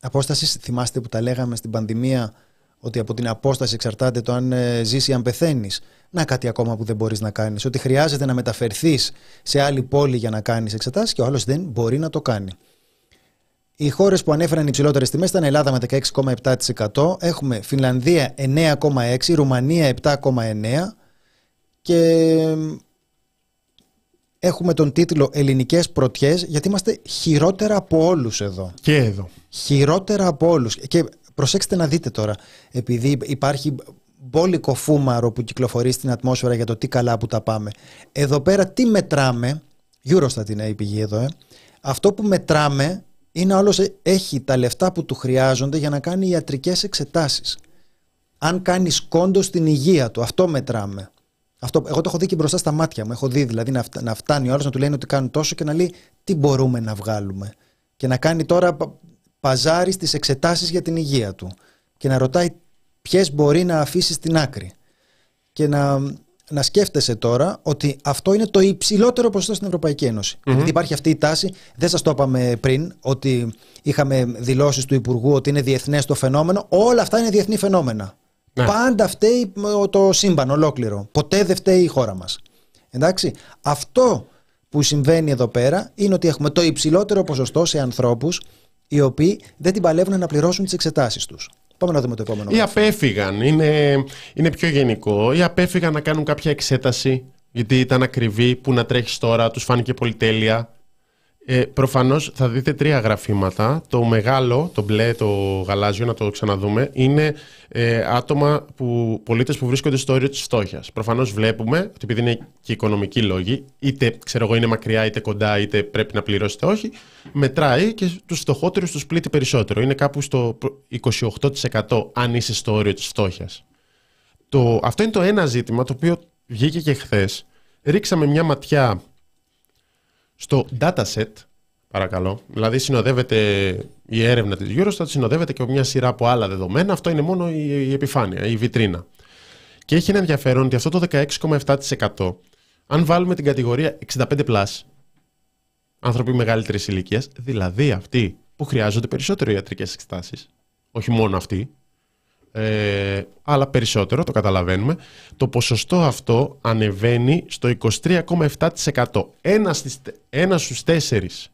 Απόστασης, θυμάστε που τα λέγαμε στην πανδημία ότι από την απόσταση εξαρτάται το αν ε, ζήσει ή αν πεθαίνεις. Να κάτι ακόμα που δεν μπορείς να κάνεις. Ότι χρειάζεται να μεταφερθείς σε άλλη πόλη για να κάνεις εξετάσεις και ο άλλος δεν μπορεί να το κάνει. Οι χώρες που ανέφεραν υψηλότερες τιμές ήταν Ελλάδα με 16,7%, έχουμε Φινλανδία 9,6%, Ρουμανία 7,9% και έχουμε τον τίτλο Ελληνικές πρωτιές γιατί είμαστε χειρότερα από όλους εδώ. Και εδώ. Χειρότερα από όλους. Και προσέξτε να δείτε τώρα, επειδή υπάρχει μπόλικο φούμαρο που κυκλοφορεί στην ατμόσφαιρα για το τι καλά που τα πάμε. Εδώ πέρα τι μετράμε, Eurostat είναι η πηγή εδώ, ε. αυτό που μετράμε είναι όλος ε, έχει τα λεφτά που του χρειάζονται για να κάνει ιατρικές εξετάσεις. Αν κάνεις κόντο στην υγεία του, αυτό μετράμε. Αυτό, εγώ το έχω δει και μπροστά στα μάτια μου. Έχω δει δηλαδή να, να φτάνει ο άλλος να του λένε ότι κάνουν τόσο και να λέει τι μπορούμε να βγάλουμε. Και να κάνει τώρα παζάρι στις εξετάσεις για την υγεία του. Και να ρωτάει ποιες μπορεί να αφήσεις στην άκρη. Και να, να σκέφτεσαι τώρα ότι αυτό είναι το υψηλότερο ποσοστό στην Ευρωπαϊκή Ένωση. Mm-hmm. Γιατί υπάρχει αυτή η τάση, δεν σας το είπαμε πριν, ότι είχαμε δηλώσεις του Υπουργού ότι είναι διεθνές το φαινόμενο. Όλα αυτά είναι διεθνή φαινόμενα. Ναι. Πάντα φταίει το σύμπαν ολόκληρο. Ποτέ δεν φταίει η χώρα μας. Εντάξει. Αυτό που συμβαίνει εδώ πέρα είναι ότι έχουμε το υψηλότερο ποσοστό σε ανθρώπους οι οποίοι δεν την παλεύουν να πληρώσουν τις εξετάσεις τους. Πάμε να δούμε το επόμενο. Ή απέφυγαν. Είναι, είναι πιο γενικό. Ή απέφυγαν να κάνουν κάποια εξέταση γιατί ήταν ακριβή. Που να τρέχεις τώρα, τους φάνηκε πολυτέλεια. Ε, Προφανώς θα δείτε τρία γραφήματα. Το μεγάλο, το μπλε, το γαλάζιο, να το ξαναδούμε, είναι ε, άτομα που, πολίτες που βρίσκονται στο όριο της φτώχειας. Προφανώς βλέπουμε ότι επειδή είναι και οικονομικοί λόγοι, είτε ξέρω εγώ είναι μακριά, είτε κοντά, είτε πρέπει να πληρώσετε όχι, μετράει και τους φτωχότερους τους πλήττει περισσότερο. Είναι κάπου στο 28% αν είσαι στο όριο της φτώχειας. Αυτό είναι το ένα ζήτημα το οποίο βγήκε και χθες. Ρίξαμε μια ματιά στο dataset, παρακαλώ, δηλαδή συνοδεύεται η έρευνα της Eurostat, συνοδεύεται και από μια σειρά από άλλα δεδομένα, αυτό είναι μόνο η, επιφάνεια, η βιτρίνα. Και έχει ένα ενδιαφέρον ότι αυτό το 16,7% αν βάλουμε την κατηγορία 65+, άνθρωποι μεγαλύτερης ηλικίας, δηλαδή αυτοί που χρειάζονται περισσότερο ιατρικές εξετάσεις, όχι μόνο αυτοί, ε, αλλά περισσότερο, το καταλαβαίνουμε, το ποσοστό αυτό ανεβαίνει στο 23,7%. Ένας, στις, ένας στους τέσσερις,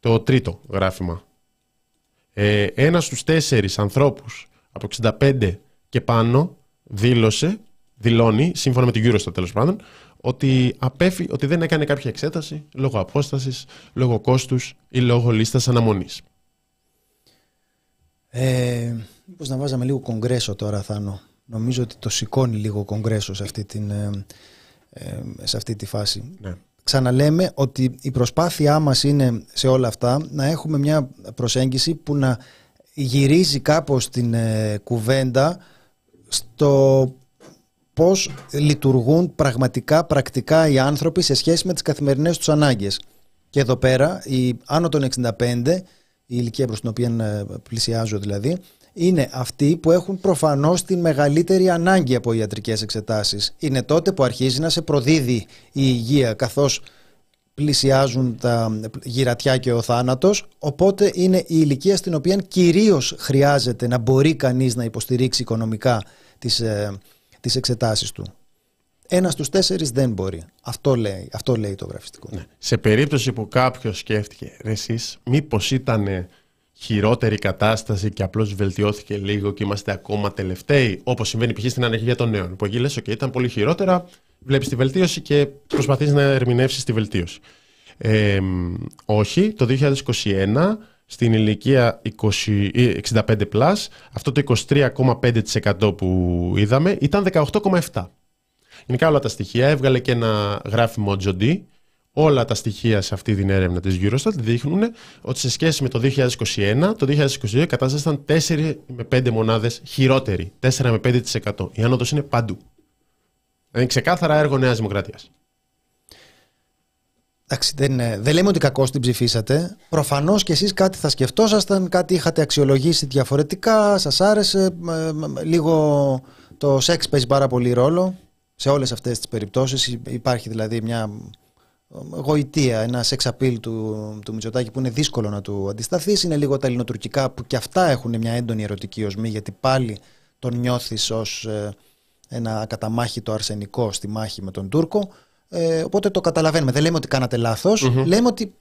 το τρίτο γράφημα, ε, ένας στους τέσσερις ανθρώπους από 65 και πάνω δήλωσε, δηλώνει, σύμφωνα με την Eurostat τέλος πάντων, ότι απέφυ, ότι δεν έκανε κάποια εξέταση λόγω απόστασης, λόγω κόστους ή λόγω λίστας αναμονής. Ε, Μήπως να βάζαμε λίγο κογκρέσο τώρα, Θάνο. Νομίζω ότι το σηκώνει λίγο κογκρέσο σε αυτή, την, ε, ε, σε αυτή τη φάση. Ναι. Ξαναλέμε ότι η προσπάθειά μας είναι σε όλα αυτά να έχουμε μια προσέγγιση που να γυρίζει κάπως την ε, κουβέντα στο πώς λειτουργούν πραγματικά, πρακτικά οι άνθρωποι σε σχέση με τις καθημερινές τους ανάγκες. Και εδώ πέρα, η, άνω των 65, η ηλικία προς την οποία πλησιάζω δηλαδή, είναι αυτοί που έχουν προφανώς την μεγαλύτερη ανάγκη από ιατρικές εξετάσεις. Είναι τότε που αρχίζει να σε προδίδει η υγεία καθώς πλησιάζουν τα γυρατιά και ο θάνατος, οπότε είναι η ηλικία στην οποία κυρίως χρειάζεται να μπορεί κανείς να υποστηρίξει οικονομικά τις, ε, τις εξετάσεις του. Ένας στους τέσσερις δεν μπορεί. Αυτό λέει, αυτό λέει το γραφιστικό. Ναι. Σε περίπτωση που κάποιος σκέφτηκε, εσείς μήπως ήταν χειρότερη κατάσταση και απλώς βελτιώθηκε λίγο και είμαστε ακόμα τελευταίοι, όπως συμβαίνει π.χ. στην ανεργία των νέων. Που εκεί λες: OK, ήταν πολύ χειρότερα, βλέπεις τη βελτίωση και προσπαθείς να ερμηνεύσεις τη βελτίωση. Ε, όχι, το 2021 στην ηλικία 20, 65+, αυτό το 23,5% που είδαμε ήταν 18,7%. Γενικά όλα τα στοιχεία έβγαλε και ένα γράφημα Τζοντί Όλα τα στοιχεία σε αυτή την έρευνα της Eurostat δείχνουν ότι σε σχέση με το 2021, το 2022 η κατάστασης ήταν 4 με 5 μονάδες χειρότερη. 4 με 5%. Η άνοδος είναι παντού. Είναι ξεκάθαρα έργο Νέας Δημοκρατίας. Εντάξει, δεν, δεν λέμε ότι κακώς την ψηφίσατε. Προφανώς και εσείς κάτι θα σκεφτόσασταν, κάτι είχατε αξιολογήσει διαφορετικά, σας άρεσε. Λίγο το σεξ παίζει πάρα πολύ ρόλο σε όλες αυτές τις περιπτώσεις. Υπάρχει δηλαδή μια γοητεία, ένας σεξ appeal του, του Μητσοτάκη που είναι δύσκολο να του αντισταθείς. Είναι λίγο τα ελληνοτουρκικά που και αυτά έχουν μια έντονη ερωτική οσμή γιατί πάλι τον νιώθεις ως ε, ένα καταμάχητο αρσενικό στη μάχη με τον Τούρκο. Ε, οπότε το καταλαβαίνουμε. Δεν λέμε ότι κάνατε Λέμε ότι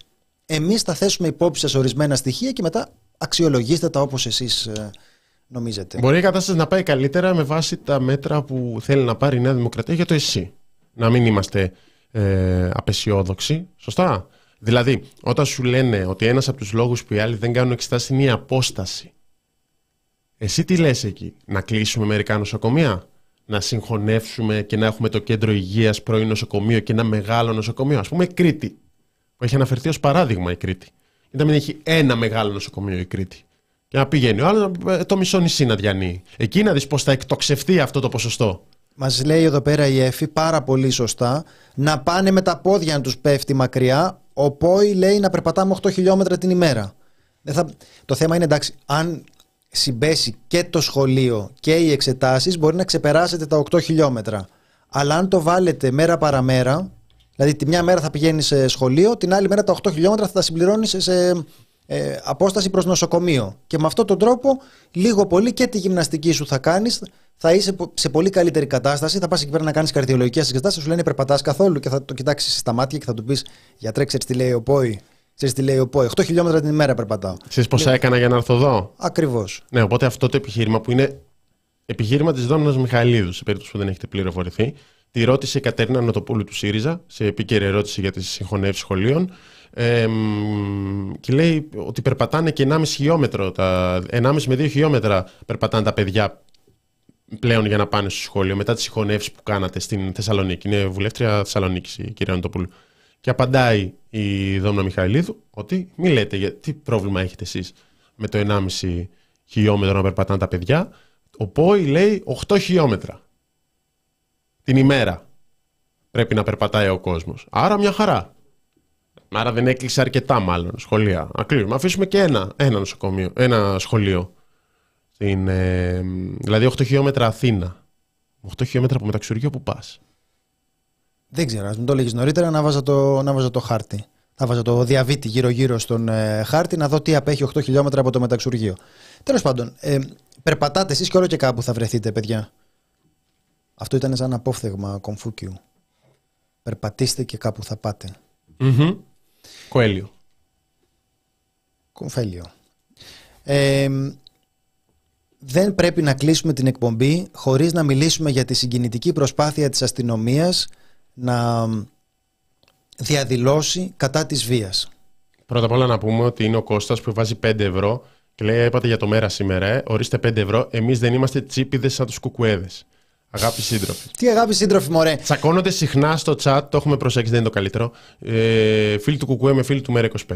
εμείς θα θέσουμε υπόψη σας ορισμένα στοιχεία και μετά αξιολογήστε τα όπως εσείς ε, νομίζετε. Μπορεί η κατάσταση να πάει καλύτερα με βάση τα μέτρα που θέλει να πάρει η Νέα Δημοκρατία για το ΕΣΥ. Να μην είμαστε ε, απεσιόδοξοι. Σωστά. Δηλαδή, όταν σου λένε ότι ένας από τους λόγους που οι άλλοι δεν κάνουν εξετάσεις είναι η απόσταση. Εσύ τι λες εκεί, να κλείσουμε μερικά νοσοκομεία, να συγχωνεύσουμε και να έχουμε το κέντρο υγείας πρώην νοσοκομείο και ένα μεγάλο νοσοκομείο, ας πούμε Κρήτη, που έχει αναφερθεί ως παράδειγμα η Κρήτη. Και να μην έχει ένα μεγάλο νοσοκομείο η Κρήτη. Και να πηγαίνει ο άλλος ε, το μισό νησί να διανύει. Εκεί να δεις πώς θα εκτοξευτεί αυτό το ποσοστό. Μας λέει εδώ πέρα η Εφη πάρα πολύ σωστά να πάνε με τα πόδια να τους πέφτει μακριά. Ο Πόη λέει να περπατάμε 8 χιλιόμετρα την ημέρα. θα... Το θέμα είναι εντάξει, αν συμπέσει και το σχολείο και οι εξετάσεις, μπορεί να ξεπεράσετε τα 8 χιλιόμετρα. Αλλά αν το βάλετε μέρα παραμέρα, δηλαδή τη μια μέρα θα πηγαίνει σε σχολείο, την άλλη μέρα τα 8 χιλιόμετρα θα τα συμπληρώνεις σε ε, απόσταση προς νοσοκομείο. Και με αυτόν τον τρόπο, λίγο πολύ και τη γυμναστική σου θα κάνεις, θα είσαι σε πολύ καλύτερη κατάσταση. Θα πας εκεί πέρα να κάνεις καρδιολογικές εξετάσεις, σου λένε περπατάς καθόλου και θα το κοιτάξεις στα μάτια και θα του πεις γιατρέ, ξέρεις τι λέει ο Πόη. Ξέρεις τι λέει ο Πόη. 8 χιλιόμετρα την ημέρα περπατάω. Ξέρεις πόσα ναι. έκανα για να έρθω εδώ; Ακριβώς. Ναι, οπότε αυτό το επιχείρημα που είναι επιχείρημα της Δόνα Μιχαηλίδου, σε περίπτωση που δεν έχετε πληροφορηθεί, τη ρώτησε η Κατερίνα Νοτοπούλου του ΣΥΡΙΖΑ σε επίκαιρη ερώτηση για τις συγχωνεύσεις σχολείων και λέει ότι περπατάνε και 1,5 χιλιόμετρο, τα 1,5 με 2 χιλιόμετρα περπατάνε τα παιδιά πλέον για να πάνε στο σχολείο μετά τις συγχωνεύσεις που κάνατε στην Θεσσαλονίκη. Είναι βουλεύτρια Θεσσαλονίκης η κυρία Αντοπούλου. Και απαντάει η Δόμνα Μιχαηλίδου ότι μη λέτε για, τι πρόβλημα έχετε εσείς με το 1,5 χιλιόμετρο να περπατάνε τα παιδιά. Ο ΠΟΗ λέει 8 χιλιόμετρα την ημέρα πρέπει να περπατάει ο κόσμος. Άρα μια χαρά. Άρα δεν έκλεισε αρκετά μάλλον σχολεία. Ακλείουμε. Αφήσουμε και ένα, ένα, νοσοκομείο, ένα σχολείο. Στην, ε, δηλαδή 8 χιλιόμετρα Αθήνα. 8 χιλιόμετρα από μεταξουργείο που πας; Δεν ξέρω, ας μην το λέγει νωρίτερα να βάζα το, να βάζα το χάρτη. Θα βάζα το διαβήτη γύρω-γύρω στον ε, χάρτη να δω τι απέχει 8 χιλιόμετρα από το μεταξουργείο. Τέλος πάντων, ε, περπατάτε εσείς και όλο και κάπου θα βρεθείτε, παιδιά. Αυτό ήταν σαν απόφθεγμα κομφούκιου. Περπατήστε και κάπου θα πάτε. Mm-hmm. Κοέλιο. Κομφέλιο. Ε, δεν πρέπει να κλείσουμε την εκπομπή χωρίς να μιλήσουμε για τη συγκινητική προσπάθεια της αστυνομίας να διαδηλώσει κατά της βίας. Πρώτα απ' όλα να πούμε ότι είναι ο Κώστας που βάζει 5 ευρώ και λέει είπατε για το μέρα σήμερα, ε, ορίστε 5 ευρώ, εμείς δεν είμαστε τσίπιδες σαν τους κουκουέδες. Αγάπη σύντροφοι. Τι αγάπη σύντροφοι, μωρέ. Τσακώνονται συχνά στο chat, το έχουμε προσέξει, δεν είναι το καλύτερο. Ε, φίλοι του Κουκουέ με φίλοι του Μέρα 25.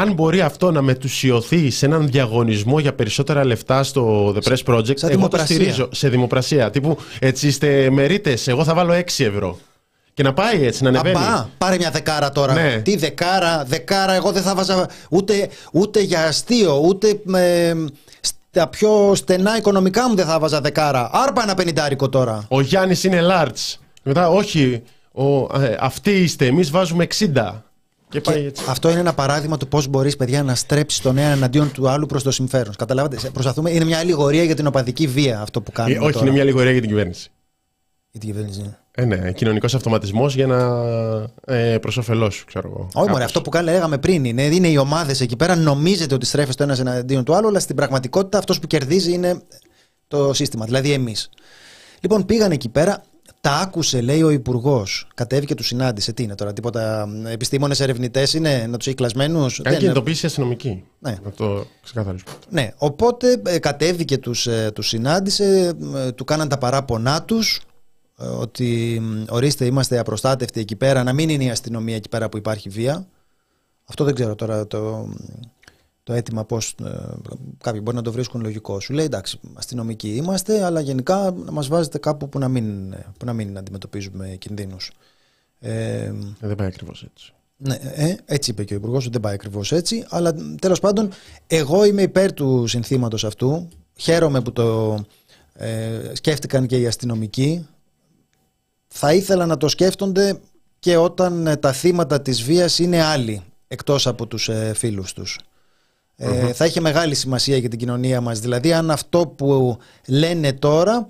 Αν μπορεί αυτό να μετουσιωθεί σε έναν διαγωνισμό για περισσότερα λεφτά στο The Press Project, σε εγώ το στηρίζω σε δημοπρασία. Τύπου έτσι είστε μερίτες, εγώ θα βάλω 6 ευρώ. Και να πάει έτσι, να ανεβαίνει. Απά, πάρε μια δεκάρα τώρα. Ναι. Τι δεκάρα, δεκάρα, εγώ δεν θα βάζα ούτε, ούτε για αστείο, ούτε με, τα πιο στενά οικονομικά μου δεν θα βάζα δεκάρα. Άρπα ένα πενιντάρικο τώρα. Ο Γιάννης είναι large. Μετά, όχι, ο, ε, αυτοί είστε, εμείς βάζουμε 60. Και πάει έτσι. Αυτό είναι ένα παράδειγμα του πώς μπορείς, παιδιά, να στρέψεις τον ένα εναντίον του άλλου προς το συμφέρον. Καταλάβατε. Προσπαθούμε, είναι μια αλληγορία για την οπαδική βία αυτό που κάνουμε. Ε, όχι, τώρα. είναι μια αλληγορία για την κυβέρνηση. Για την κυβέρνηση. Ναι. Ε, ναι, κοινωνικός αυτοματισμός για να. Ε, προς όφελός σου, ξέρω εγώ. Όχι, μωρέ, αυτό που λέγαμε πριν είναι, είναι οι ομάδες εκεί πέρα. Νομίζετε ότι στρέφεστε ένας εναντίον του άλλου, αλλά στην πραγματικότητα αυτός που κερδίζει είναι το σύστημα, δηλαδή εμείς. Λοιπόν, πήγαν εκεί πέρα, τα άκουσε, λέει ο Υπουργός. Κατέβηκε, του συνάντησε. Τι είναι τώρα, τίποτα επιστήμονες ερευνητές είναι, να τους έχει κλασμένους; Κάνει κινητοποίηση αστυνομική. Ναι. Να το ξεκαθαρίσουμε. Ναι, οπότε ε, κατέβηκε, τους ε, τους συνάντησε, ε, του κάναν τα παράπονά τους. Ε, ότι ορίστε είμαστε απροστάτευτοι εκεί πέρα, να μην είναι η αστυνομία εκεί πέρα που υπάρχει βία. Αυτό δεν ξέρω τώρα το, το αίτημα πώς. Ε, κάποιοι μπορεί να το βρίσκουν λογικό. Σου λέει εντάξει, αστυνομικοί είμαστε, αλλά γενικά να μας βάζετε κάπου που να μην, που να μην αντιμετωπίζουμε κινδύνους. Ε, ε, δεν πάει ακριβώς έτσι. Ναι, ε, έτσι είπε και ο Υπουργός, δεν πάει ακριβώς έτσι. Αλλά τέλος πάντων, εγώ είμαι υπέρ του συνθήματος αυτού. Χαίρομαι που το ε, σκέφτηκαν και οι αστυνομικοί θα ήθελα να το σκέφτονται και όταν ε, τα θύματα της βίας είναι άλλοι εκτός από τους ε, φίλους τους. Ε, θα είχε μεγάλη σημασία για την κοινωνία μας. Δηλαδή αν αυτό που λένε τώρα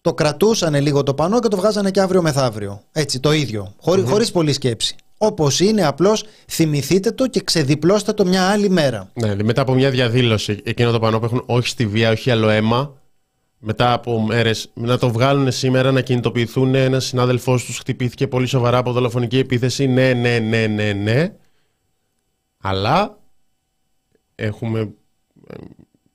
το κρατούσαν λίγο το πανό και το βγάζανε και αύριο μεθαύριο. Έτσι, το ίδιο. Χωρί, Χωρίς πολλή σκέψη. Όπως είναι απλώς θυμηθείτε το και ξεδιπλώστε το μια άλλη μέρα. Ναι, μετά από μια διαδήλωση, εκείνο το πανό που έχουν όχι στη βία, όχι άλλο αίμα, μετά από μέρες να το βγάλουν σήμερα, να κινητοποιηθούν. Ένας συνάδελφός τους χτυπήθηκε πολύ σοβαρά από δολοφονική επίθεση. Ναι, ναι, ναι, ναι, ναι. Αλλά έχουμε ε,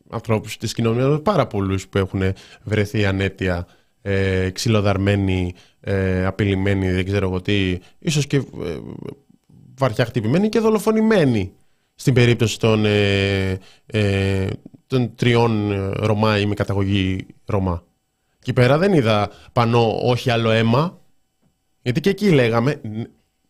ανθρώπους της κοινωνίας, πάρα πολλούς που έχουν βρεθεί ανέτεια, ε, ξυλοδαρμένοι, ε, απειλημένοι, δεν ξέρω εγώ τι, ίσως και ε, βαριά χτυπημένοι και δολοφονημένοι στην περίπτωση των, ε, ε, των τριών ε, Ρωμά ή με καταγωγή Ρωμά. Εκεί πέρα δεν είδα πανώ όχι άλλο αίμα, γιατί και εκεί λέγαμε,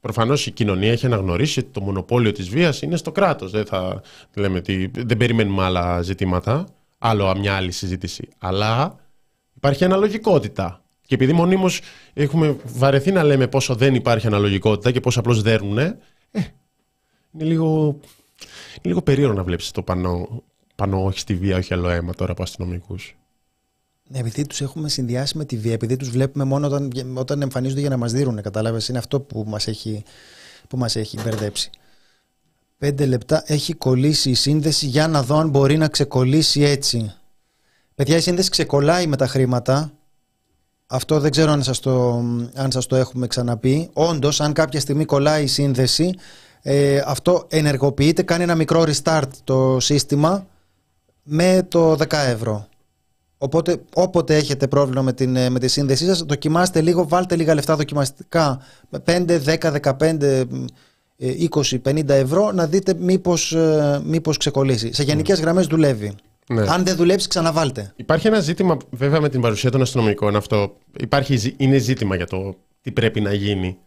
προφανώς η κοινωνία έχει αναγνωρίσει ότι το μονοπόλιο της βίας είναι στο κράτος. Δεν, θα, λέμε ότι, δεν περιμένουμε άλλα ζητήματα, άλλο μια άλλη συζήτηση. Αλλά υπάρχει αναλογικότητα. Και επειδή μονίμως έχουμε βαρεθεί να λέμε πόσο δεν υπάρχει αναλογικότητα και πόσο απλώς δέρνουν, ε, είναι λίγο είναι λίγο περίεργο να βλέπεις το πανό, πανό όχι στη βία, όχι άλλο αίμα τώρα από αστυνομικούς. Ναι, επειδή τους έχουμε συνδυάσει με τη βία, επειδή τους βλέπουμε μόνο όταν, όταν εμφανίζονται για να μας δίνουν. Κατάλαβες, είναι αυτό που μας έχει, που μας έχει μπερδέψει. Πέντε λεπτά έχει κολλήσει η σύνδεση για να δω αν μπορεί να ξεκολλήσει έτσι. Παιδιά, η σύνδεση ξεκολλάει με τα χρήματα. Αυτό δεν ξέρω αν σας το, αν σας το έχουμε ξαναπεί. Όντως, αν κάποια στιγμή κολλάει η σύνδεση, ε, αυτό ενεργοποιείται, κάνει ένα μικρό restart το σύστημα με το 10 ευρώ. Οπότε όποτε έχετε πρόβλημα με, την, με τη σύνδεσή σας, δοκιμάστε λίγο, βάλτε λίγα λεφτά δοκιμαστικά, 5, 10, 15, 20, 50 ευρώ, να δείτε μήπως, ε, μήπως ξεκολλήσει. Σε γενικές mm. γραμμές δουλεύει. Ναι. Αν δεν δουλέψει, ξαναβάλτε. Υπάρχει ένα ζήτημα, βέβαια, με την παρουσία των αστυνομικών. Αυτό υπάρχει, είναι ζήτημα για το τι πρέπει να γίνει.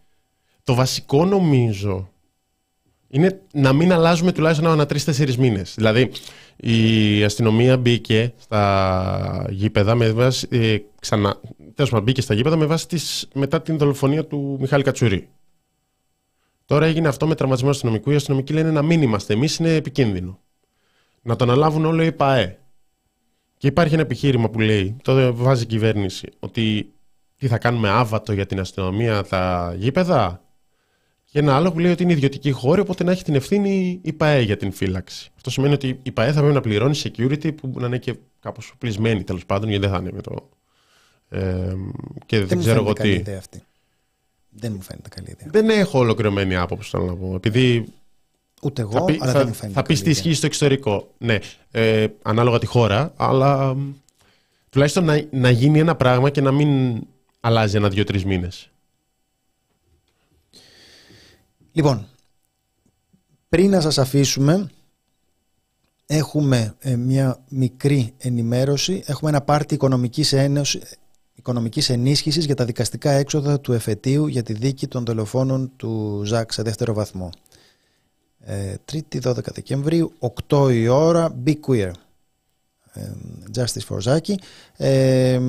Το βασικό νομίζω είναι να μην αλλάζουμε τουλάχιστον ανά τρει-τέσσερι μήνες. Δηλαδή, η αστυνομία μπήκε στα γήπεδα με βάση. Ε, ξανά, τέλος πάντων, μπήκε στα γήπεδα με βάση της, μετά την δολοφονία του Μιχάλη Κατσουρί. Τώρα έγινε αυτό με τραυματισμό αστυνομικού. Οι αστυνομικοί λένε να μην είμαστε εμείς, είναι επικίνδυνο. Να το αναλάβουν όλο οι ΠΑΕ. Και υπάρχει ένα επιχείρημα που λέει, το βάζει η κυβέρνηση, ότι τι θα κάνουμε άβατο για την αστυνομία τα γήπεδα; Και ένα άλλο που λέει ότι είναι ιδιωτική χώρη, οπότε να έχει την ευθύνη η ΠαΕ για την φύλαξη. Αυτό σημαίνει ότι η ΠαΕ θα πρέπει να πληρώνει security που να είναι και κάπως πλησμένη τέλος πάντων, γιατί δεν θα είναι με το. Ε, και δεν, δεν ξέρω εγώ τι. Ιδέα αυτή. Δεν μου φαίνεται καλή ιδέα. Δεν έχω ολοκληρωμένη άποψη, θέλω να πω. Επειδή Ούτε εγώ, πει, αλλά θα, δεν μου φαίνεται. Θα πει τι ισχύει στο εξωτερικό. Ναι, ε, ανάλογα τη χώρα, αλλά τουλάχιστον να, να γίνει ένα πράγμα και να μην αλλάζει ένα δύο-τρει μήνες. Λοιπόν, πριν να σας αφήσουμε, έχουμε ε, μια μικρή ενημέρωση. Έχουμε ένα πάρτι οικονομικής, ένωση, οικονομικής ενίσχυσης για τα δικαστικά έξοδα του εφετείου για τη δίκη των δολοφόνων του ΖΑΚ σε δεύτερο βαθμό. Ε, 3η 12 Δεκεμβρίου, 8 η ώρα, Be Queer. Ε, Justice for Zaki. Ε,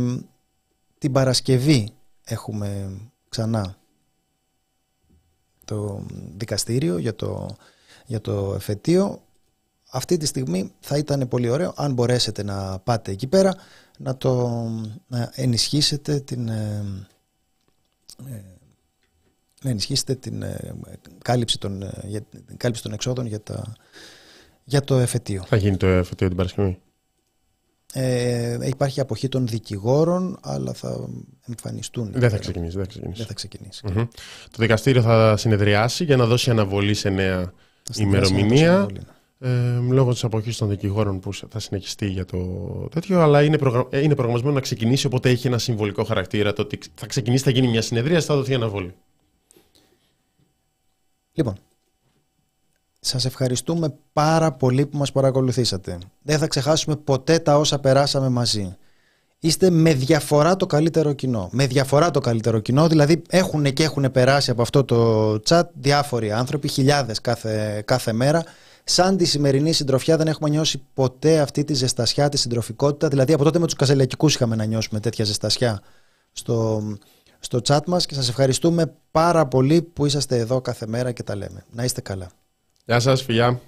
την Παρασκευή έχουμε ξανά το δικαστήριο για το, για το εφετείο. Αυτή τη στιγμή θα ήταν πολύ ωραίο αν μπορέσετε να πάτε εκεί πέρα να το να ενισχύσετε την ε, ε, να ενισχύσετε την ε, κάλυψη των, για, την κάλυψη των εξόδων για, τα, για το εφετείο. Θα γίνει το εφετείο την Παρασκευή. Ε, υπάρχει αποχή των δικηγόρων, αλλά θα εμφανιστούν. Δεν θα ξεκινήσει. Δεν θα ξεκινήσει. Δεν θα ξεκινησει Το δικαστήριο θα συνεδριάσει για να δώσει αναβολή σε νέα ημερομηνία. Ναι. Ε, λόγω της αποχής των δικηγόρων που θα συνεχιστεί για το τέτοιο, αλλά είναι, προγρα... Ε, είναι προγραμματισμένο να ξεκινήσει, οπότε έχει ένα συμβολικό χαρακτήρα. Το ότι θα ξεκινήσει, θα γίνει μια συνεδρία, θα δοθεί αναβολή. Λοιπόν, σας ευχαριστούμε πάρα πολύ που μας παρακολουθήσατε. Δεν θα ξεχάσουμε ποτέ τα όσα περάσαμε μαζί. Είστε με διαφορά το καλύτερο κοινό. Με διαφορά το καλύτερο κοινό, δηλαδή έχουν και έχουν περάσει από αυτό το chat διάφοροι άνθρωποι, χιλιάδες κάθε, κάθε μέρα. Σαν τη σημερινή συντροφιά δεν έχουμε νιώσει ποτέ αυτή τη ζεστασιά, τη συντροφικότητα. Δηλαδή από τότε με τους καζελιακικούς είχαμε να νιώσουμε τέτοια ζεστασιά στο, στο chat μας και σας ευχαριστούμε πάρα πολύ που είσαστε εδώ κάθε μέρα και τα λέμε. Να είστε καλά. Γεια σας, φιλιά.